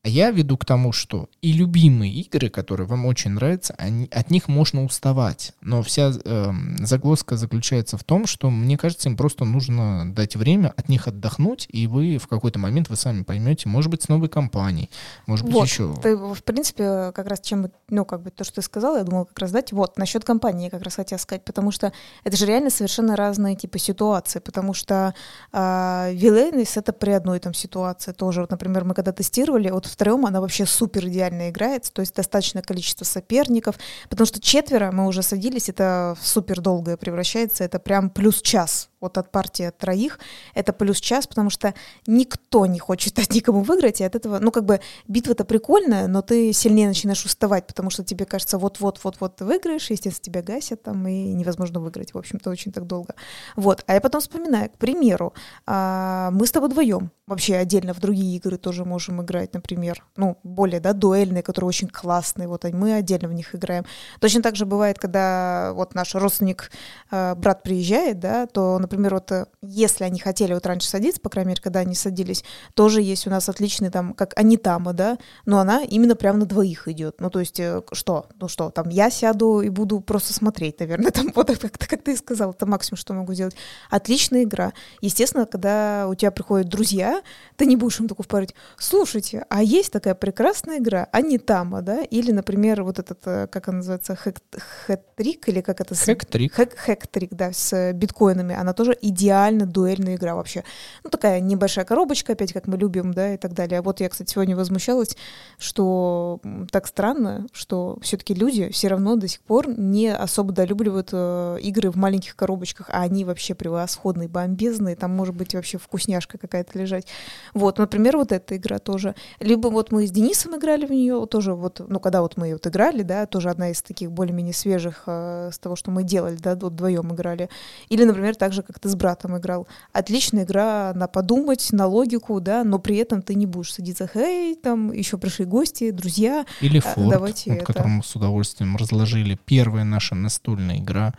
А я веду к тому, что и любимые игры, которые вам очень нравятся, они, от них можно уставать. Но вся э, загвоздка заключается в том, что, мне кажется, им просто нужно дать время от них отдохнуть, и вы в какой-то момент вы сами поймете, может быть, с новой компанией, может быть, вот, еще. Ты, в принципе, как раз чем, ну, как бы то, что ты сказала, я думала как раз дать. Вот, насчет компании я как раз хотела сказать, потому что это же реально совершенно разные типы ситуации, потому что э, Виленис — это при одной там ситуации тоже. Вот, например, мы когда тестировали, вот втроем она вообще супер идеально играет, то есть достаточное количество соперников, потому что четверо мы уже садились, это супер долгое превращается, это прям плюс час вот от партии от троих, это плюс час, потому что никто не хочет дать никому выиграть, и от этого, ну, как бы, битва-то прикольная, но ты сильнее начинаешь уставать, потому что тебе кажется, вот-вот-вот-вот ты выиграешь, естественно, тебя гасят там, и невозможно выиграть, в общем-то, очень так долго. Вот, а я потом вспоминаю, к примеру, а, мы с тобой вдвоем вообще отдельно в другие игры тоже можем играть, например, ну, более, да, дуэльные, которые очень классные, вот мы отдельно в них играем. Точно так же бывает, когда вот наш родственник, а, брат приезжает, да, то, например, например, вот э, если они хотели вот раньше садиться, по крайней мере, когда они садились, тоже есть у нас отличный там, как Анитама, да, но она именно прямо на двоих идет. Ну, то есть, э, что? Ну что, там я сяду и буду просто смотреть, наверное, там вот как, как ты сказал, это максимум, что могу сделать. Отличная игра. Естественно, когда у тебя приходят друзья, ты не будешь им такой впарить, слушайте, а есть такая прекрасная игра, Анитама, да, или, например, вот этот, э, как она называется, хэк-трик, или как это? Хэк-трик. Хэк-трик, да, с биткоинами, она тоже идеально дуэльная игра вообще. Ну, такая небольшая коробочка, опять как мы любим, да, и так далее. Вот я, кстати, сегодня возмущалась, что так странно, что все-таки люди все равно до сих пор не особо долюбливают э, игры в маленьких коробочках, а они вообще превосходные, бомбезные, там может быть вообще вкусняшка какая-то лежать. Вот, например, вот эта игра тоже. Либо вот мы с Денисом играли в нее, тоже вот, ну, когда вот мы вот играли, да, тоже одна из таких более-менее свежих э, с того, что мы делали, да, вот вдвоем играли. Или, например, также как ты с братом играл. Отличная игра на подумать, на логику, да, но при этом ты не будешь садиться, хей, там еще пришли гости, друзья. Или а, Форд, давайте вот, это... который мы с удовольствием разложили. Первая наша настольная игра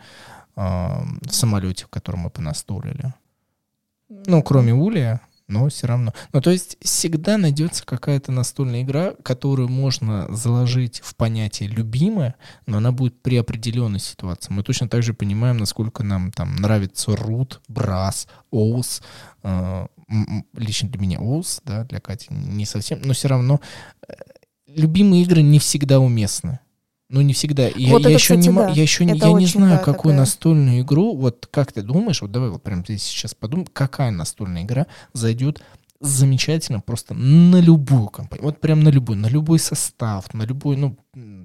э, в самолете, в котором мы понастолили. Ну, кроме Улия, но все равно. Ну, то есть всегда найдется какая-то настольная игра, которую можно заложить в понятие любимая, но она будет при определенной ситуации. Мы точно так же понимаем, насколько нам там нравится Рут, Брас, Оус. Э, лично для меня Оус, да, для Кати не совсем, но все равно э, любимые игры не всегда уместны. Ну, не всегда. Я, вот я, это, еще кстати, не, да. я еще не, я не знаю, да, какую такая... настольную игру, вот как ты думаешь, вот давай вот прямо здесь сейчас подумай, какая настольная игра зайдет замечательно просто на любую компанию, вот прям на любую, на любой состав, на любой, ну,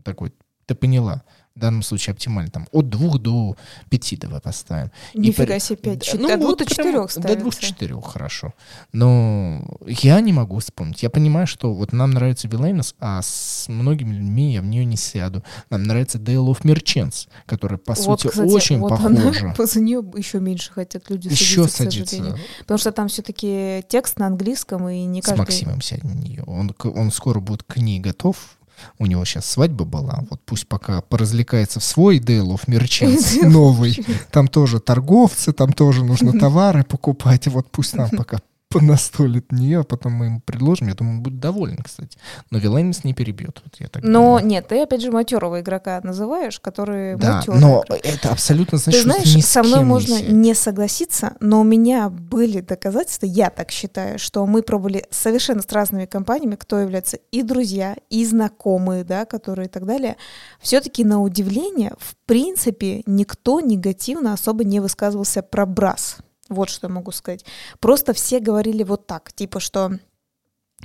такой, ты поняла. В данном случае оптимально, там, от двух до пяти давай поставим. Нифига себе, пять. Ну, от двух вот до четырех До ставится. двух-четырех, хорошо. Но я не могу вспомнить. Я понимаю, что вот нам нравится Вилейнос, а с многими людьми я в нее не сяду. Нам нравится Dale of Merchants, которая, по Вот, сути, кстати, очень вот похожа. Она, за нее еще меньше хотят люди Еще садиться, сожалению. Потому что там все-таки текст на английском, и не С каждый... Максимом сядем на нее. Он, он скоро будет к ней готов. У него сейчас свадьба была. Вот пусть пока поразвлекается в свой Dale of Merchants новый. Там тоже торговцы, там тоже нужно товары покупать. Вот пусть нам пока понастолит нее, а потом мы ему предложим. Я думаю, он будет доволен, кстати. Но Вилайнес не перебьет. Вот я так Но думаю. нет, ты опять же матерого игрока называешь, который Да, матёрый но игрок. это абсолютно Ты значит, что знаешь, с со мной не можно сядет. не согласиться, но у меня были доказательства, я так считаю, что мы пробовали совершенно с разными компаниями, кто является и друзья, и знакомые, да, которые и так далее. Все-таки на удивление, в принципе, никто негативно особо не высказывался про Брас. Вот что я могу сказать. Просто все говорили вот так, типа что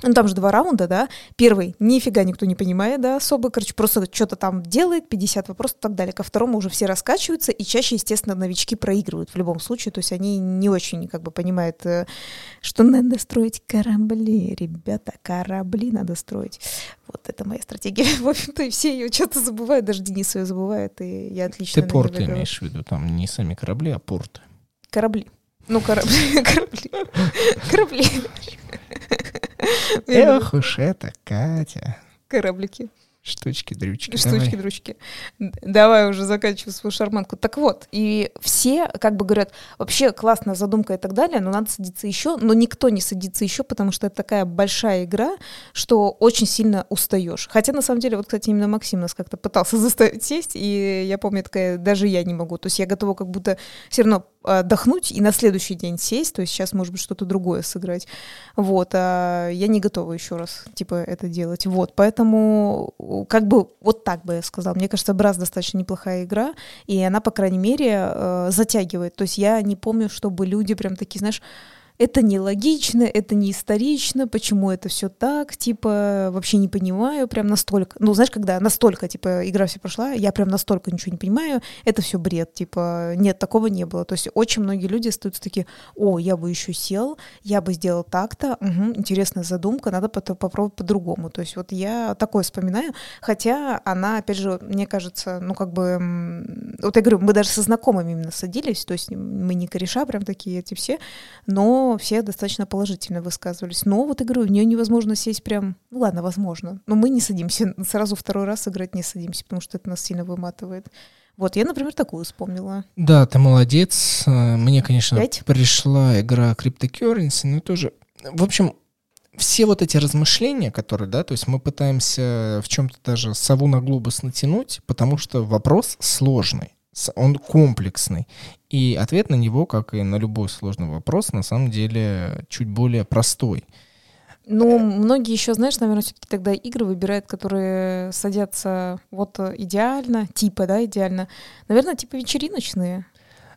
ну, там же два раунда, да. Первый нифига никто не понимает, да, особо, короче, просто что-то там делает, 50 вопросов и так далее. Ко второму уже все раскачиваются, и чаще, естественно, новички проигрывают в любом случае, то есть они не очень, как бы, понимают, э, что надо строить корабли, ребята, корабли надо строить. Вот это моя стратегия. В общем-то, и все ее что-то забывают, даже Денис ее забывает, и я отлично Ты порты имеешь в виду, там не сами корабли, а порты. Корабли. Ну, корабли, корабли, корабли. Эх уж это, Катя. Кораблики. Штучки-дрючки. Штучки, дручки. Д- Давай уже заканчивай свою шарманку. Так вот, и все как бы говорят, вообще классная задумка и так далее, но надо садиться еще, но никто не садится еще, потому что это такая большая игра, что очень сильно устаешь. Хотя на самом деле, вот, кстати, именно Максим нас как-то пытался заставить сесть, и я помню, такая, даже я не могу. То есть я готова как будто все равно отдохнуть и на следующий день сесть, то есть сейчас, может быть, что-то другое сыграть. Вот, а я не готова еще раз, типа, это делать. Вот, поэтому как бы вот так бы я сказала. Мне кажется, Брас достаточно неплохая игра, и она, по крайней мере, э, затягивает. То есть я не помню, чтобы люди прям такие, знаешь, это нелогично, это не исторично, почему это все так, типа, вообще не понимаю, прям настолько. Ну, знаешь, когда настолько, типа, игра все прошла, я прям настолько ничего не понимаю, это все бред, типа, нет, такого не было. То есть очень многие люди остаются такие, о, я бы еще сел, я бы сделал так-то, угу, интересная задумка, надо потом попробовать по-другому. То есть вот я такое вспоминаю, хотя она, опять же, мне кажется, ну, как бы, вот я говорю, мы даже со знакомыми именно садились, то есть мы не кореша прям такие эти все, но все достаточно положительно высказывались. Но вот говорю, в нее невозможно сесть прям, ну ладно, возможно, но мы не садимся, сразу второй раз играть не садимся, потому что это нас сильно выматывает. Вот, я, например, такую вспомнила. Да, ты молодец. Э, Мне, конечно, Пять? пришла игра Cryptocurrency, но тоже... В общем, все вот эти размышления, которые, да, то есть мы пытаемся в чем-то даже сову на глобус натянуть, потому что вопрос сложный, он комплексный. И ответ на него, как и на любой сложный вопрос, на самом деле чуть более простой. Ну, многие еще, знаешь, наверное, все-таки тогда игры выбирают, которые садятся вот э, идеально, типа, да, идеально. Наверное, типа вечериночные.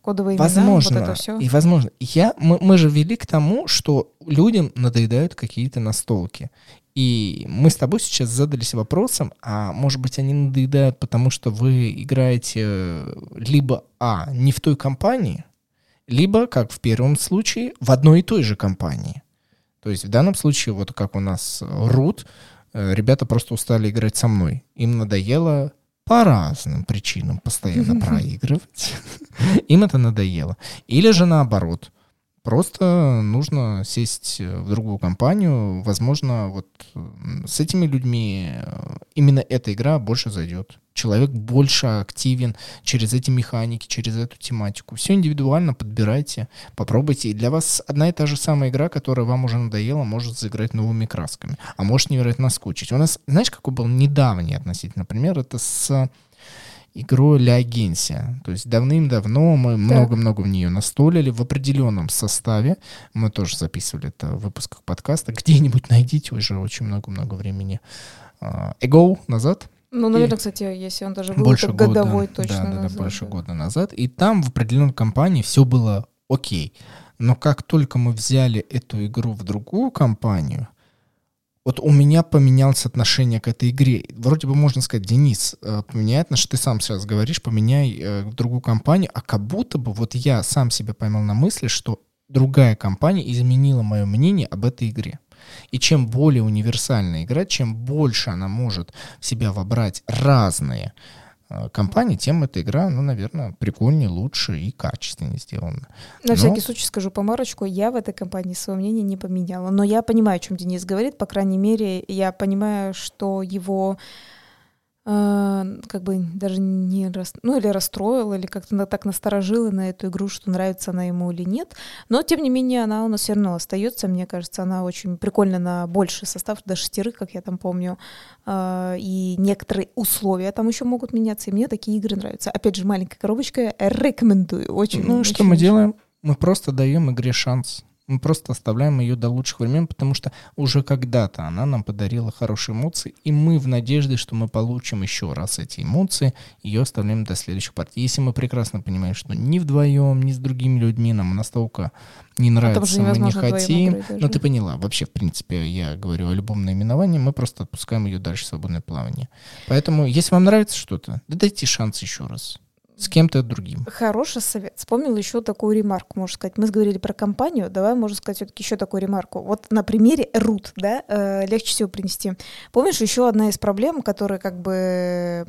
Кодовые имена, Возможно. вот это все. И возможно. Я, мы, мы же вели к тому, что людям надоедают какие-то настолки. И мы с тобой сейчас задались вопросом, а может быть они надоедают, потому что вы играете э, либо А, не в той компании, либо, как в первом случае, в одной и той же компании. То есть в данном случае, вот как у нас Рут, э, ребята просто устали играть со мной. Им надоело по разным причинам постоянно проигрывать. Им это надоело. Или же наоборот. Просто нужно сесть э, в другую компанию. Возможно, вот с этими людьми э, именно эта игра больше зайдет. Человек больше активен через эти механики, через эту тематику. Все индивидуально подбирайте, попробуйте. И для вас одна и та же самая игра, которая вам уже надоела, может заиграть новыми красками. А может невероятно наскучить. У нас, знаешь, какой был недавний относительно пример? Это с игрой Ля Агенсия. То есть давным-давно мы много-много в нее настолили в определенном составе. Мы тоже записывали это в выпусках подкаста. Где-нибудь найдите, уже очень много-много времени. А, Эго назад. Ну, наверное, кстати, если он даже был больше года, годовой точно да, да, да, назад, больше да. года назад. И там в определенной компании все было окей. Но как только мы взяли эту игру в другую компанию, вот у меня поменялось отношение к этой игре. Вроде бы можно сказать, Денис, э, поменяй отношение, ты сам сейчас говоришь, поменяй э, другую компанию, а как будто бы вот я сам себя поймал на мысли, что другая компания изменила мое мнение об этой игре. И чем более универсальная игра, чем больше она может в себя вобрать разные Э, компании, тем эта игра, ну, наверное, прикольнее, лучше и качественнее сделана. На Но... всякий случай скажу помарочку, я в этой компании свое мнение не поменяла. Но я понимаю, о чем Денис говорит, по крайней мере, я понимаю, что его как бы даже не рас... ну или расстроил, или как-то так насторожила на эту игру, что нравится она ему или нет. Но тем не менее она у нас все равно остается. Мне кажется, она очень прикольна на больший состав, до шестерых, как я там помню. А, и некоторые условия там еще могут меняться. И мне такие игры нравятся. Опять же, маленькая коробочка, рекомендую. Очень. Ну, очень, что мы делаем? Мы просто даем игре шанс. Мы просто оставляем ее до лучших времен, потому что уже когда-то она нам подарила хорошие эмоции, и мы в надежде, что мы получим еще раз эти эмоции, ее оставляем до следующих партий. Если мы прекрасно понимаем, что ни вдвоем, ни с другими людьми нам настолько не а нравится, а мы не хотим. Ну, ты поняла. Вообще, в принципе, я говорю о любом наименовании, мы просто отпускаем ее дальше в свободное плавание. Поэтому, если вам нравится что-то, да дайте шанс еще раз с кем-то другим. Хороший совет. Вспомнил еще такую ремарку, можно сказать. Мы говорили про компанию, давай, можно сказать, все-таки еще такую ремарку. Вот на примере Рут, да, э, легче всего принести. Помнишь, еще одна из проблем, которые как бы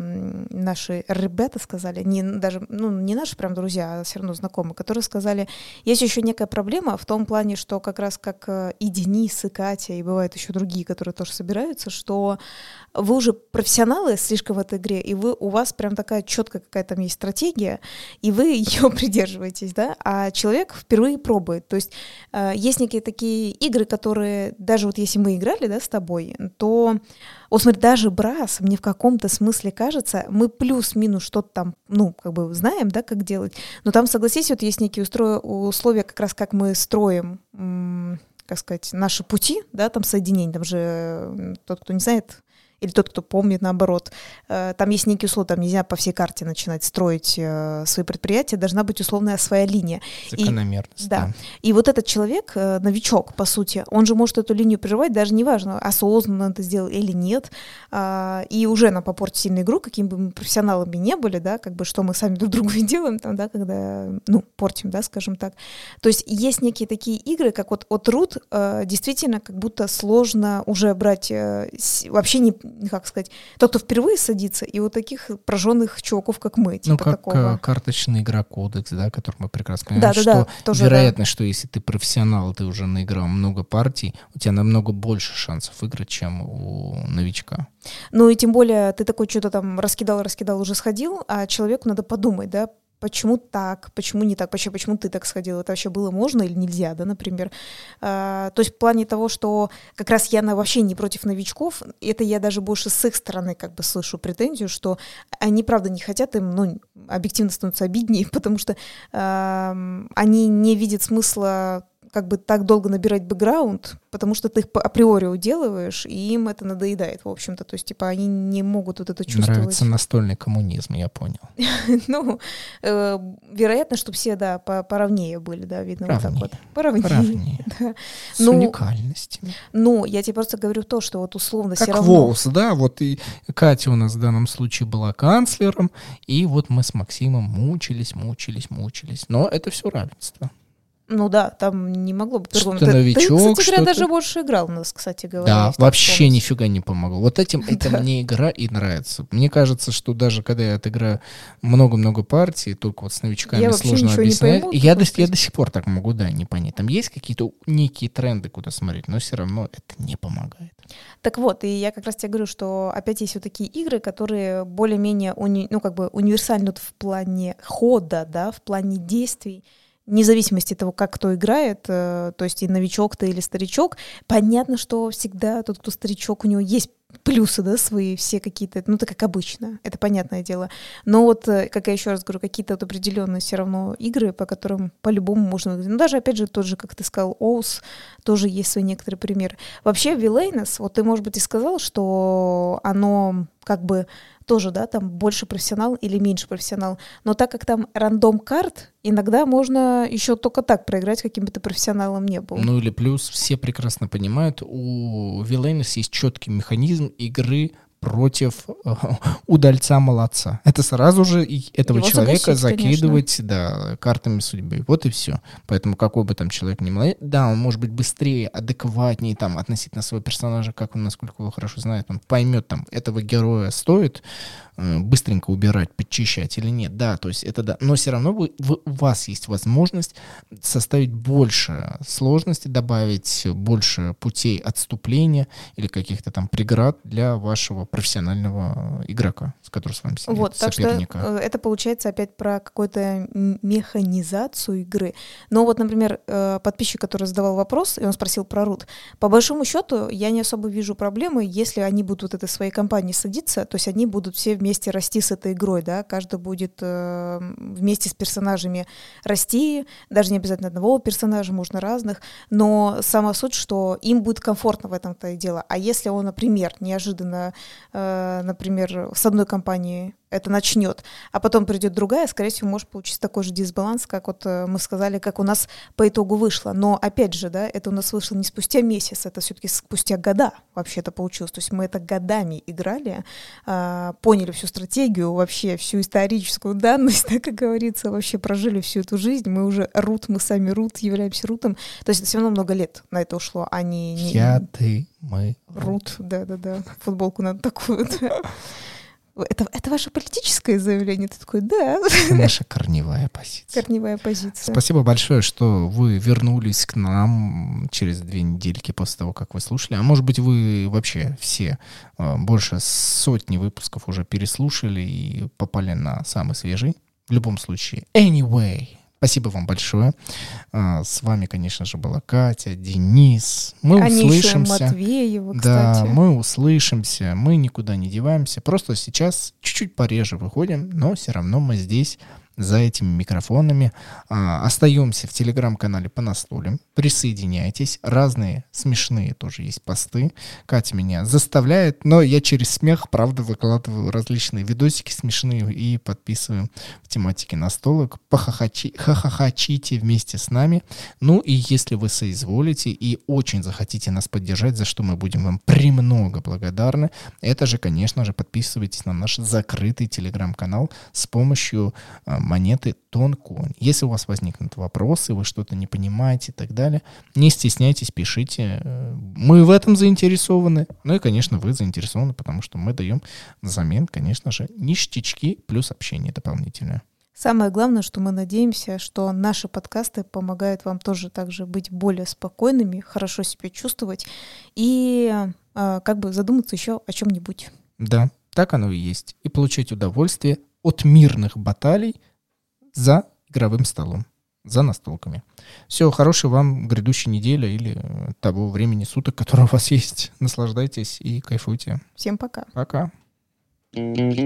наши ребята сказали, не даже, ну, не наши прям друзья, а все равно знакомые, которые сказали, есть еще некая проблема в том плане, что как раз как э, и Денис, и Катя, и бывают еще другие, которые тоже собираются, что вы уже профессионалы слишком в этой игре, и вы, у вас прям такая четкая какая-то есть стратегия, и вы ее придерживаетесь, да, а человек впервые пробует. То есть э, есть некие такие игры, которые, даже вот если мы играли, да, с тобой, то, вот смотри, даже Брас, мне в каком-то смысле кажется, мы плюс-минус что-то там, ну, как бы знаем, да, как делать, но там, согласись, вот есть некие устро... условия, как раз как мы строим как сказать, наши пути, да, там соединение, там же тот, кто не знает, или тот, кто помнит, наоборот. Э, там есть некие условия, там нельзя по всей карте начинать строить э, свои предприятия, должна быть условная своя линия. Закономерность. И, да. да. И вот этот человек, э, новичок, по сути, он же может эту линию прерывать, даже неважно, осознанно это сделал или нет, а, и уже нам попортить сильную игру, какими бы мы профессионалами не были, да, как бы что мы сами друг другу делаем, там, да, когда, ну, портим, да, скажем так. То есть есть некие такие игры, как вот от Рут, действительно, как будто сложно уже брать вообще не как сказать, тот, кто впервые садится, и вот таких прожженных чуваков, как мы, типа ну, как такого. карточная игра кодекс, да, который мы прекрасно понимаем, да, что да, тоже, вероятно, да. что если ты профессионал, ты уже наиграл много партий, у тебя намного больше шансов выиграть, чем у новичка. Ну и тем более ты такой что-то там раскидал, раскидал, уже сходил, а человеку надо подумать, да, почему так, почему не так, почему, почему ты так сходил, это вообще было можно или нельзя, да, например. А, то есть в плане того, что как раз я на, вообще не против новичков, это я даже больше с их стороны как бы слышу претензию, что они, правда, не хотят им, ну, объективно становится обиднее, потому что а, они не видят смысла как бы так долго набирать бэкграунд, потому что ты их априори уделываешь, и им это надоедает, в общем-то. То есть, типа, они не могут вот это чувствовать. Нравится настольный коммунизм, я понял. Ну, э, вероятно, чтобы все, да, поровнее были, да, видно вот так вот. Поровнее. С ну, уникальностями. Ну, я тебе просто говорю то, что вот условно все равно... Волс, да, вот и Катя у нас в данном случае была канцлером, и вот мы с Максимом мучились, мучились, мучились. Но это все равенство. Ну да, там не могло быть по-другому. Ты, новичок, ты, кстати говоря, даже больше играл у нас, кстати говоря. Да, вообще нифига не помогло. Вот этим это мне игра и нравится. Мне кажется, что даже когда я отыграю много-много партий, только вот с новичками я сложно объяснять. Пойму, я, до, я до сих пор так могу, да, не понять. Там есть какие-то некие тренды, куда смотреть, но все равно это не помогает. Так вот, и я как раз тебе говорю, что опять есть вот такие игры, которые более-менее, уни, ну, как бы универсальны в плане хода, да, в плане действий, вне зависимости от того, как кто играет, э, то есть и новичок ты или старичок, понятно, что всегда тот, кто старичок, у него есть плюсы, да, свои все какие-то, ну, это как обычно, это понятное дело. Но вот, э, как я еще раз говорю, какие-то вот определенные все равно игры, по которым по-любому можно... Ну, даже, опять же, тот же, как ты сказал, Оус, тоже есть свои некоторые примеры. Вообще, Вилейнес, вот ты, может быть, и сказал, что оно как бы тоже, да, там больше профессионал или меньше профессионал. Но так как там рандом карт, иногда можно еще только так проиграть, каким бы ты профессионалом не был. Ну или плюс все прекрасно понимают, у Villainous есть четкий механизм игры против э, удальца молодца. Это сразу же этого Его человека закидывать да, картами судьбы. Вот и все. Поэтому какой бы там человек ни был, да, он может быть быстрее, адекватнее там относительно своего персонажа, как он, насколько его хорошо знает, он поймет там, этого героя стоит Э, быстренько убирать, подчищать или нет. Да, то есть это да. Но все равно вы, вы, у вас есть возможность составить больше сложностей, добавить больше путей отступления или каких-то там преград для вашего профессионального игрока, с которым с вами сидит, вот, так соперника. Что, э, это получается опять про какую-то механизацию игры. Но вот, например, э, подписчик, который задавал вопрос, и он спросил про рут. По большому счету, я не особо вижу проблемы, если они будут вот этой своей компании садиться, то есть они будут все вместе расти с этой игрой, да, каждый будет э, вместе с персонажами расти, даже не обязательно одного персонажа, можно разных, но сама суть, что им будет комфортно в этом-то и дело. А если он, например, неожиданно, например, с одной компанией это начнет, а потом придет другая, скорее всего, может получиться такой же дисбаланс, как вот э, мы сказали, как у нас по итогу вышло. Но опять же, да, это у нас вышло не спустя месяц, это все-таки спустя года вообще это получилось. То есть мы это годами играли, а, поняли всю стратегию, вообще всю историческую данность, так как говорится, вообще прожили всю эту жизнь. Мы уже рут, мы сами рут, являемся рутом. То есть это все равно много лет на это ушло, а не... не... Я, ты, мы. Рут, да-да-да. Футболку надо такую. Это, это ваше политическое заявление? Ты такой, да. Наша корневая позиция. Корневая позиция. Спасибо большое, что вы вернулись к нам через две недельки после того, как вы слушали. А может быть, вы вообще все а, больше сотни выпусков уже переслушали и попали на самый свежий. В любом случае, anyway, Спасибо вам большое. А, с вами, конечно же, была Катя, Денис. Мы Они услышимся. Матвеева, кстати. Да, мы услышимся, мы никуда не деваемся. Просто сейчас чуть-чуть пореже выходим, но все равно мы здесь за этими микрофонами. А, остаемся в телеграм-канале по настолям. Присоединяйтесь. Разные смешные тоже есть посты. Катя меня заставляет, но я через смех, правда, выкладываю различные видосики смешные и подписываю в тематике настолок. Похохочи, хохочите вместе с нами. Ну и если вы соизволите и очень захотите нас поддержать, за что мы будем вам премного благодарны, это же, конечно же, подписывайтесь на наш закрытый телеграм-канал с помощью а, монеты Тонкоин. Если у вас возникнут вопросы, вы что-то не понимаете и так далее, не стесняйтесь, пишите. Мы в этом заинтересованы. Ну и, конечно, вы заинтересованы, потому что мы даем взамен, конечно же, ништячки плюс общение дополнительное. Самое главное, что мы надеемся, что наши подкасты помогают вам тоже также быть более спокойными, хорошо себя чувствовать и э, как бы задуматься еще о чем-нибудь. Да, так оно и есть. И получать удовольствие от мирных баталий за игровым столом, за настолками. Все, хорошей вам грядущей недели или того времени суток, которое у вас есть. Наслаждайтесь и кайфуйте. Всем пока. Пока. Thank.